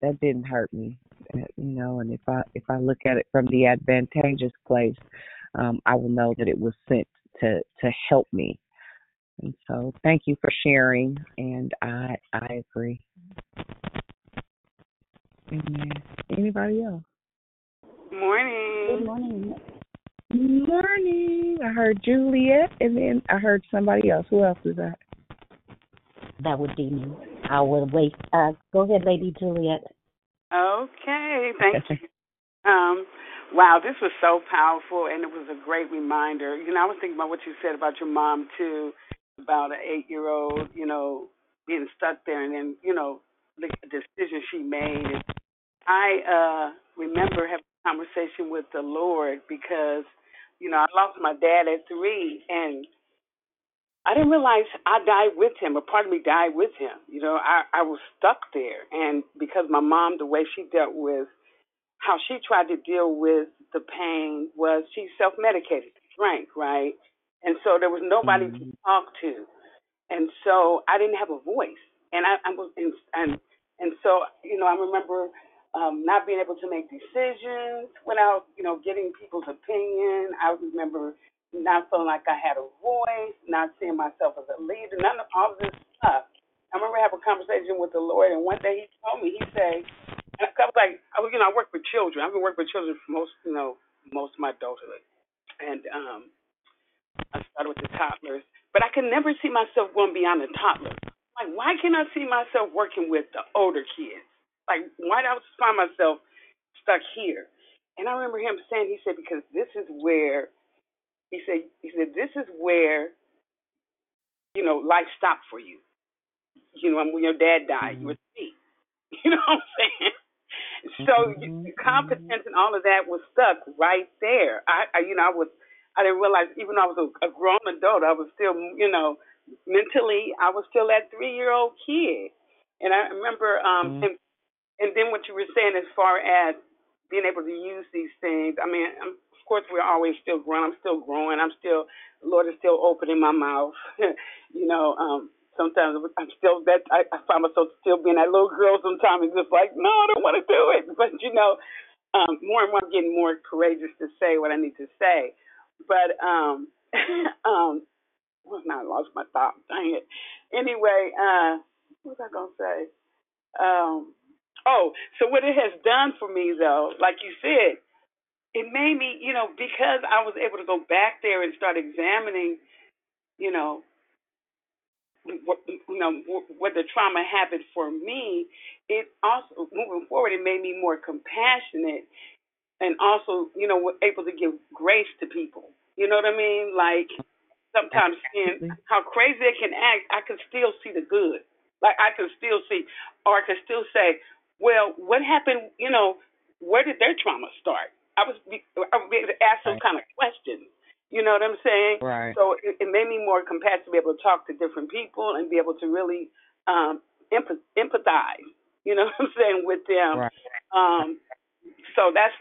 that didn't hurt me, uh, you know. And if I if I look at it from the advantageous place, um, I will know that it was sent to to help me. And so thank you for sharing and I I agree. Amen. Anybody else? Morning. Good morning. Morning. I heard Juliet and then I heard somebody else. Who else is that? That would be me. I will wait. Uh, go ahead, Lady Juliet. Okay, thank you. Um, wow, this was so powerful, and it was a great reminder. You know, I was thinking about what you said about your mom too, about an eight-year-old, you know, being stuck there, and then you know the decision she made. And I uh remember having a conversation with the Lord because, you know, I lost my dad at three, and I didn't realize I died with him, or part of me died with him. You know, I I was stuck there, and because my mom, the way she dealt with how she tried to deal with the pain was she self medicated, drank, right? And so there was nobody mm-hmm. to talk to. And so I didn't have a voice. And I, I was and and and so, you know, I remember um not being able to make decisions without, you know, getting people's opinion. I remember not feeling like I had a voice, not seeing myself as a leader, none of all this stuff. I remember having a conversation with the Lord and one day he told me, he said, and I was like, I you know, I work with children. I've been working with children for most, you know, most of my adulthood. And um, I started with the toddlers, but I could never see myself going beyond the toddlers. Like, why can't I see myself working with the older kids? Like, why did I find myself stuck here? And I remember him saying, he said, because this is where, he said, he said, this is where, you know, life stopped for you. You know, when your dad died, you were mm-hmm. three. You know what I'm saying? So mm-hmm. the competence and all of that was stuck right there. I, I you know, I was, I didn't realize even though I was a, a grown adult, I was still, you know, mentally, I was still that three year old kid. And I remember, um, mm-hmm. and, and then what you were saying as far as being able to use these things. I mean, I'm, of course, we're always still growing. I'm still growing. I'm still, the Lord is still opening my mouth. you know, um, sometimes I'm still that I, I find myself still being that little girl. Sometimes it's just like, no, I don't want to do it. But you know, um, more and more I'm getting more courageous to say what I need to say. But um, um, well, now I lost my thought. Dang it. Anyway, uh, what was I gonna say? Um, oh, so what it has done for me though, like you said, it made me, you know, because I was able to go back there and start examining, you know, what, you know, what the trauma happened for me. It also moving forward, it made me more compassionate and also, you know, able to give grace to people. You know what I mean? Like sometimes seeing how crazy they can act, I can still see the good. Like I can still see, or I can still say, well, what happened? You know, where did their trauma start? I was I would be able to ask those kind of questions. You know what I'm saying? Right. So it, it made me more compassionate to be able to talk to different people and be able to really um, empath- empathize. You know what I'm saying with them. Right. Um, so that's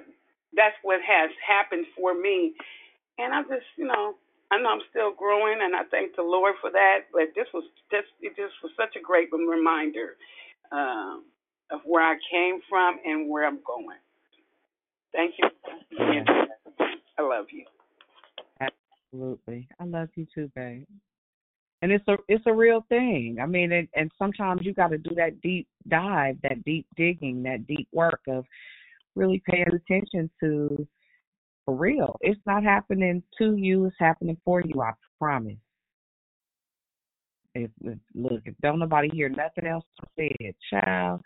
that's what has happened for me, and I'm just you know I know I'm still growing, and I thank the Lord for that. But this was just it just was such a great reminder um, of where I came from and where I'm going. Thank you. I love you. Absolutely. I love you too, babe. And it's a it's a real thing. I mean, and, and sometimes you got to do that deep dive, that deep digging, that deep work of really paying attention to for real. It's not happening to you, it's happening for you, I promise. If, if look, if don't nobody hear nothing else said, child,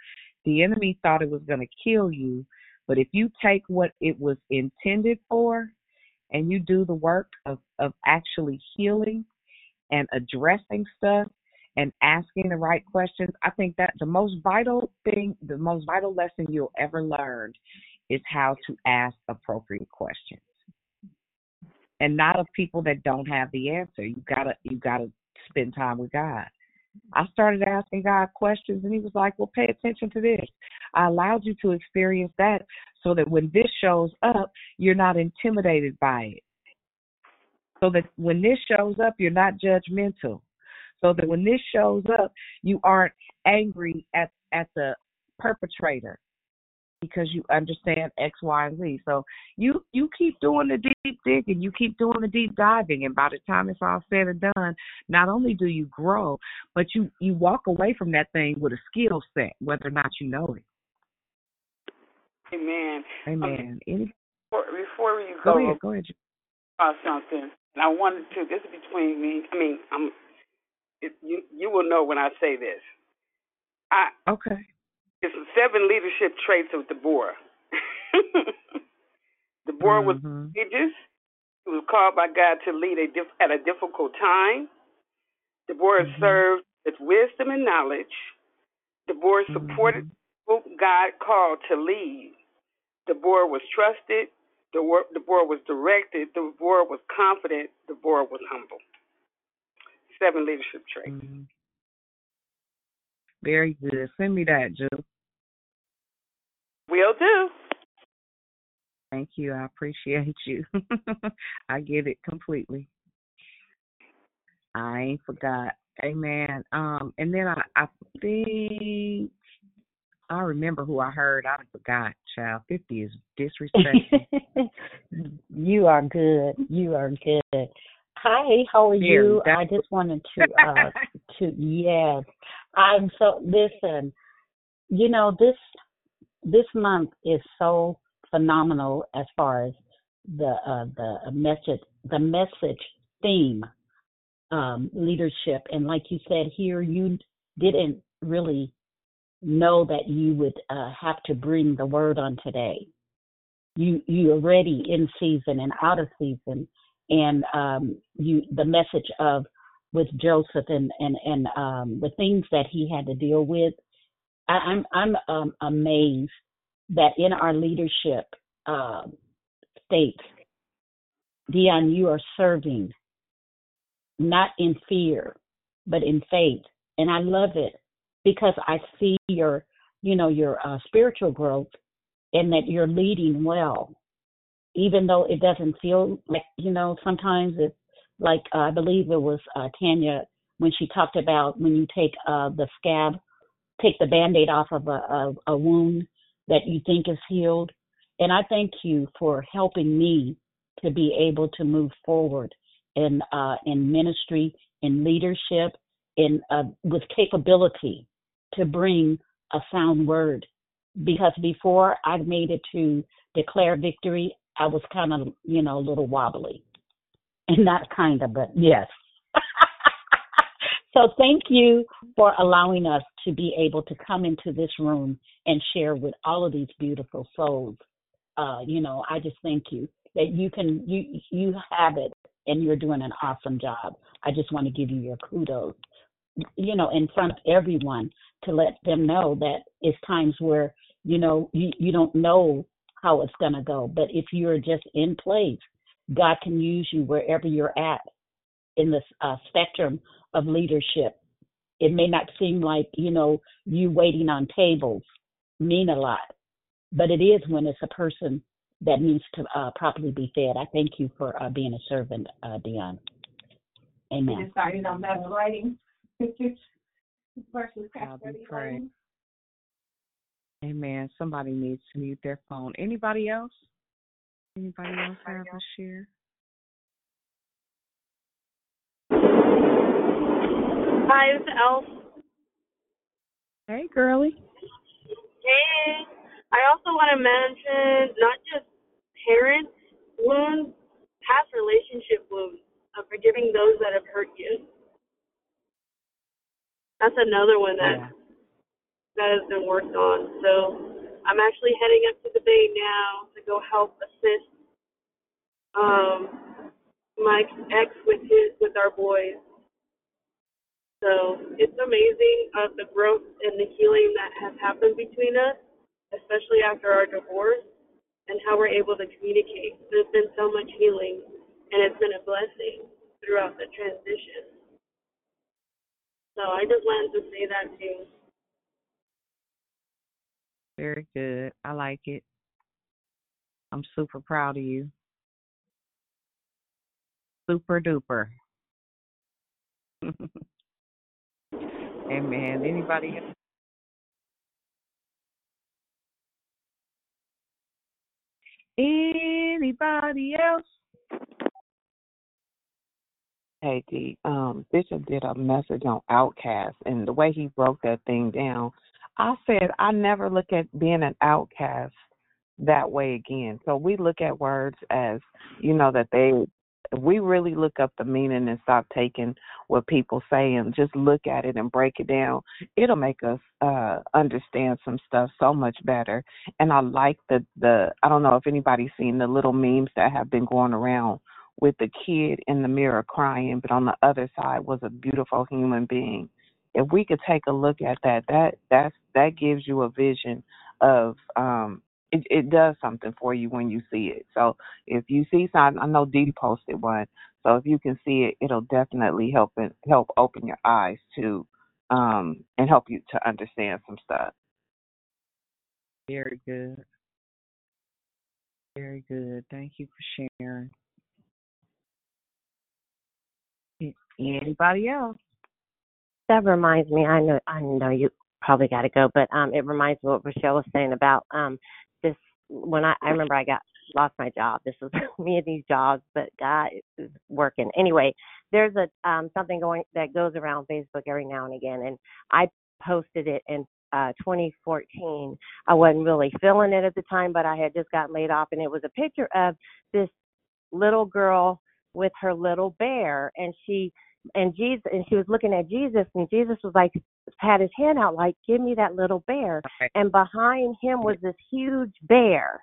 the enemy thought it was gonna kill you, but if you take what it was intended for and you do the work of, of actually healing and addressing stuff and asking the right questions, I think that the most vital thing, the most vital lesson you'll ever learn is how to ask appropriate questions. And not of people that don't have the answer. You gotta you gotta spend time with God. I started asking God questions and he was like, Well pay attention to this. I allowed you to experience that so that when this shows up, you're not intimidated by it. So that when this shows up, you're not judgmental. So that when this shows up, you aren't angry at at the perpetrator because you understand X, Y, and Z. So you you keep doing the deep digging, you keep doing the deep diving, and by the time it's all said and done, not only do you grow, but you you walk away from that thing with a skill set, whether or not you know it. Amen. Um, Amen. Any, Before, before you go go, ahead, go ahead. about uh, something, and I wanted to. This is between me. I mean, I'm. It, you you will know when I say this. I Okay. It's the seven leadership traits of Deborah. Deborah was Mhm. courageous. He was called by God to lead a diff- at a difficult time. Deborah served with wisdom and knowledge. Deborah supported who God called to lead. Deborah was trusted. Deborah, Deborah was directed. Deborah was confident. Deborah was humble. Seven leadership traits. Mhm. Very good. Send me that, Jill. Will do. Thank you. I appreciate you. I get it completely. I ain't forgot. Amen. Um, and then I, I think I remember who I heard. I forgot. Child, fifty is disrespectful. you are good. You are good. Hi, how are Very. you? That's I just wanted to uh to yes. I'm so listen, you know, this this month is so phenomenal as far as the uh the message the message theme um, leadership. And like you said here, you didn't really know that you would uh, have to bring the word on today. You you already in season and out of season, and um, you the message of with Joseph and and and um, the things that he had to deal with. I, I'm I'm um, amazed that in our leadership uh, state, Dionne, you are serving not in fear, but in faith, and I love it because I see your, you know, your uh, spiritual growth and that you're leading well, even though it doesn't feel like, you know, sometimes it's like uh, I believe it was uh, Tanya when she talked about when you take uh, the scab, take the band-aid off of a, a, a wound that you think is healed. And I thank you for helping me to be able to move forward in uh, in ministry, in leadership, in uh, with capability to bring a sound word. Because before I made it to declare victory, I was kind of you know a little wobbly, and not kind of, but yes. So thank you for allowing us to be able to come into this room and share with all of these beautiful souls. Uh, you know, I just thank you that you can you you have it and you're doing an awesome job. I just want to give you your kudos, you know, in front of everyone to let them know that it's times where, you know, you, you don't know how it's going to go. But if you're just in place, God can use you wherever you're at in the uh, spectrum of leadership. It may not seem like, you know, you waiting on tables mean a lot, but it is when it's a person that needs to uh, properly be fed. I thank you for uh, being a servant, uh, Dionne. Amen. decided on that writing versus God be praised. Amen. Somebody needs to mute their phone. Anybody else? Anybody else have a share? Hi, it's Elf. Hey, girly. Hey. I also want to mention not just parents wounds, past relationship wounds of forgiving those that have hurt you. That's another one that Yeah. that has been worked on. So I'm actually heading up to the bay now to go help assist um my ex with his with our boys. So it's amazing uh, the growth and the healing that has happened between us, especially after our divorce, and how we're able to communicate. There's been so much healing, and it's been a blessing throughout the transition. So I just wanted to say that too. Very good. I like it. I'm super proud of you. Super duper. Amen. Anybody else? Anybody else? Hey D, um, Bishop did a message on outcast and the way he broke that thing down, I said I never look at being an outcast that way again. So we look at words as, you know, that they if we really look up the meaning and stop taking what people say and just look at it and break it down, it'll make us uh understand some stuff so much better. And I like the the I don't know if anybody's seen the little memes that have been going around with the kid in the mirror crying, but on the other side was a beautiful human being. If we could take a look at that, that that's that gives you a vision of um it, it does something for you when you see it. So if you see something, I know Dee posted one. So if you can see it, it'll definitely help it, help open your eyes to um and help you to understand some stuff. Very good. Very good. Thank you for sharing. Anybody else? That reminds me. I know. I know you probably got to go, but um, it reminds me what Rochelle was saying about um this. When I I remember I got lost my job. This was me and these jobs, but God is working. Anyway, there's a um something going that goes around Facebook every now and again, and I posted it in uh 2014. I wasn't really feeling it at the time, but I had just gotten laid off, and it was a picture of this little girl with her little bear, and she and Jesus and she was looking at Jesus and Jesus was like had his hand out like give me that little bear Right. and behind him was this huge bear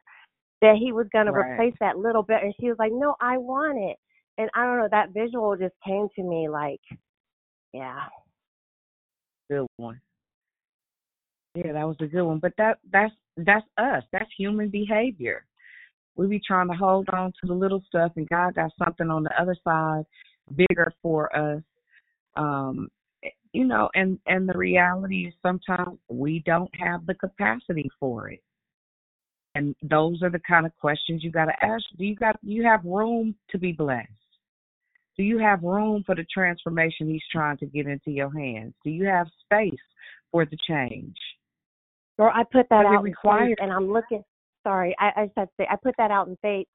that he was going to replace that little bear and she was like no I want it and I don't know that visual just came to me like yeah Good one. Yeah, that was a good one. But that that's that's us. That's human behavior. We be trying to hold on to the little stuff, and God got something on the other side bigger for us. Um, you know, and and the reality is sometimes we don't have the capacity for it. And those are the kind of questions you got to ask. Do you got do you have room to be blessed? Do you have room for the transformation he's trying to get into your hands? Do you have space for the change? Or I put that Does out in faith, and I'm looking. Sorry, I, I just to say I put that out in faith.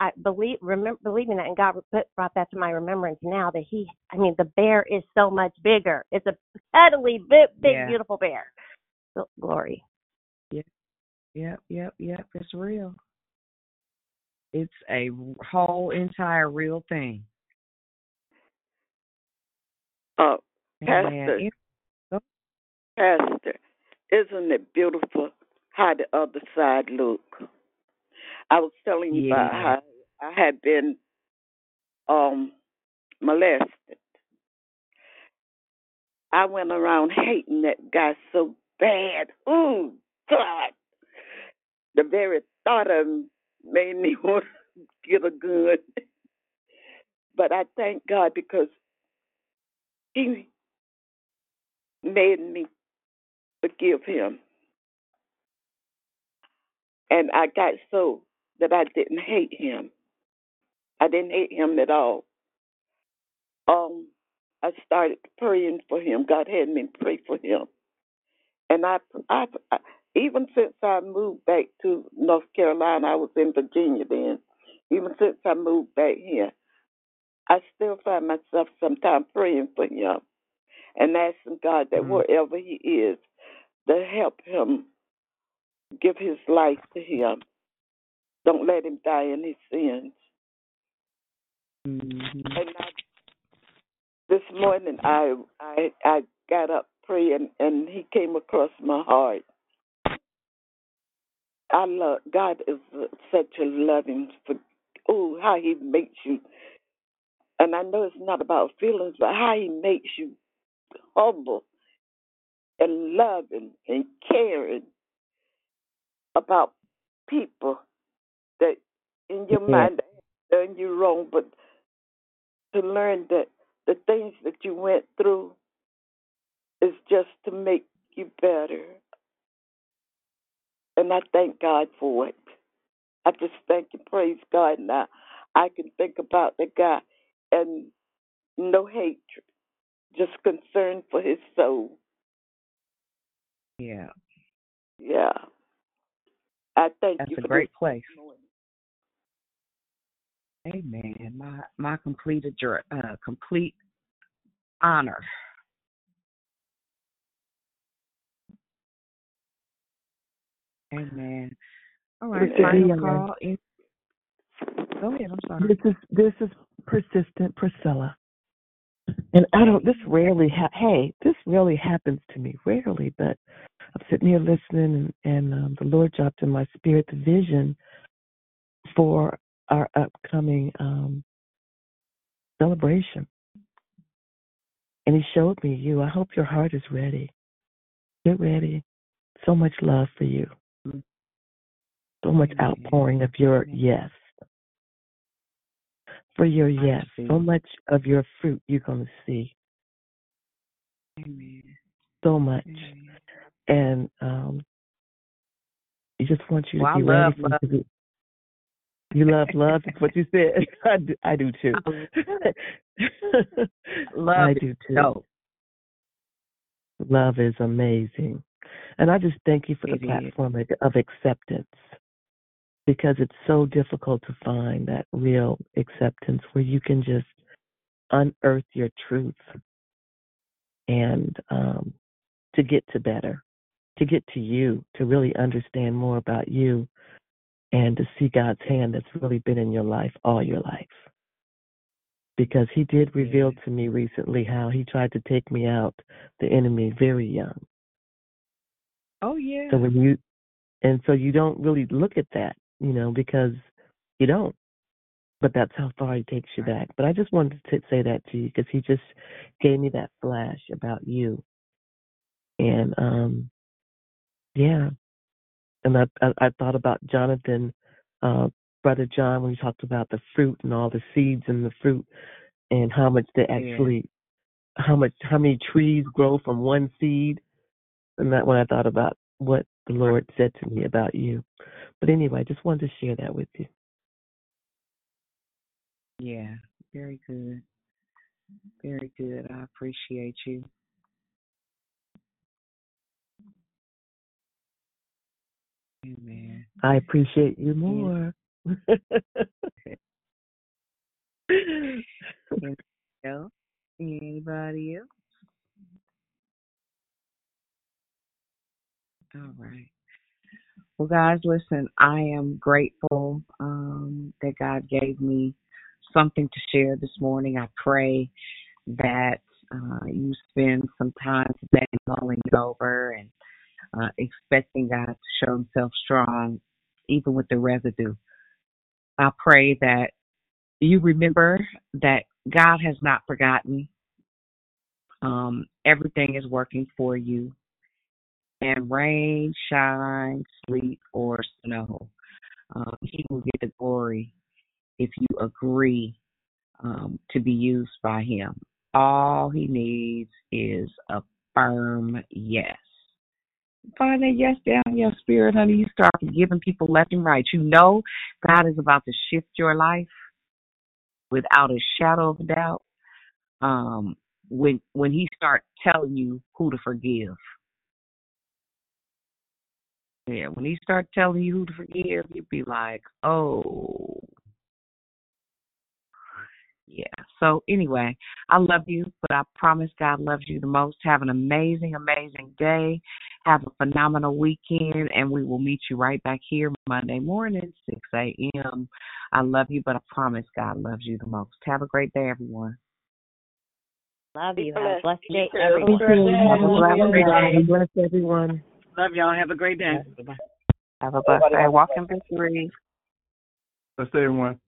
I believe, remember, believing that, and God put, brought that to my remembrance now that He. I mean, the bear is so much bigger. It's a cuddly, big, big, Yeah. beautiful bear. So, glory. Yep, yep, yep, yep. It's real. It's a whole entire real thing. Uh, Amen. Pastor, Pastor, isn't it beautiful how the other side look? I was telling you about how I had been um molested. I went around hating that guy so bad. Ooh, God. The very thought of him made me want to get a gun. But I thank God because he made me forgive him. And I got so that I didn't hate him. I didn't hate him at all. Um, I started praying for him. God had me pray for him, and I, I, I even since I moved back to North Carolina, I was in Virginia then. Even since I moved back here, I still find myself sometimes praying for him and asking God that wherever he is, to help him give his life to him. Don't let him die in his sins. Mm-hmm. And I, this morning, I I I got up praying, and he came across my heart. I love God is such a loving. For, oh, how He makes you, and I know it's not about feelings, but how He makes you humble and loving and caring about people that in your Yeah. mind have done you wrong, but to learn that the things that you went through is just to make you better. And I thank God for it. I just thank and praise God now. I can think about the guy and no hatred, just concern for his soul. Yeah, Yeah. I thank that's you for a great place. Amen. My my complete uh, complete honor. Amen. All right, final call. Go ahead. I'm sorry. This is this is persistent Priscilla, and I don't. This rarely ha- Hey, this really happens to me rarely, but I'm sitting here listening, and, and um, the Lord dropped in my spirit the vision for our upcoming um, celebration, and He showed me you. I hope your heart is ready. Get ready. So much love for you. So much outpouring of your yes. For your yes. So much of your fruit you're going to see. So much. And um, He just wants you to Well, I be love ready for love. You love love. That's what you said. I do, I do too. Love I is do too. dope. Love is amazing. And I just thank you for the platform of of acceptance because it's so difficult to find that real acceptance where you can just unearth your truth and um, to get to better, to get to you, to really understand more about you and to see God's hand that's really been in your life all your life. because he did reveal to me recently how he tried to take me out, the enemy, very young. Oh yeah. So when you, and so you don't really look at that, you know, because you don't. But that's how far he takes you back. But I just wanted to say that to you because he just gave me that flash about you. And um, yeah, and I I, I thought about Jonathan, uh, brother John, when he talked about the fruit and all the seeds in the fruit, and how much they actually, how much how many trees grow from one seed. And that when I thought about what the Lord said to me about you. But anyway, I just wanted to share that with you. Yeah, very good. Very good. I appreciate you. Amen. I appreciate you more. Anybody else? Anybody else? All right. Well, guys, listen, I am grateful um, that God gave me something to share this morning. I pray that uh, you spend some time today mulling it over and uh, expecting God to show Himself strong, even with the residue. I pray that you remember that God has not forgotten. Um, everything is working for you. And rain, shine, sleet, or snow, um, He will get the glory if you agree um, to be used by Him. All He needs is a firm yes. Find that yes down your spirit, honey. You start forgiving people left and right. You know God is about to shift your life without a shadow of a doubt. Um, when when He starts telling you who to forgive. Yeah, when he starts telling you who to forgive, you'd be like, oh, yeah. So anyway, I love you, but I promise God loves you the most. Have an amazing, amazing day. Have a phenomenal weekend, and we will meet you right back here Monday morning, 6 a.m. I love you, but I promise God loves you the most. Have a great day, everyone. Love you. Have a blessed day, everyone. Have a blessed day. day. Bless everyone. Love y'all. Have a great day. Have a blessed day. Walk in victory. Let's everyone.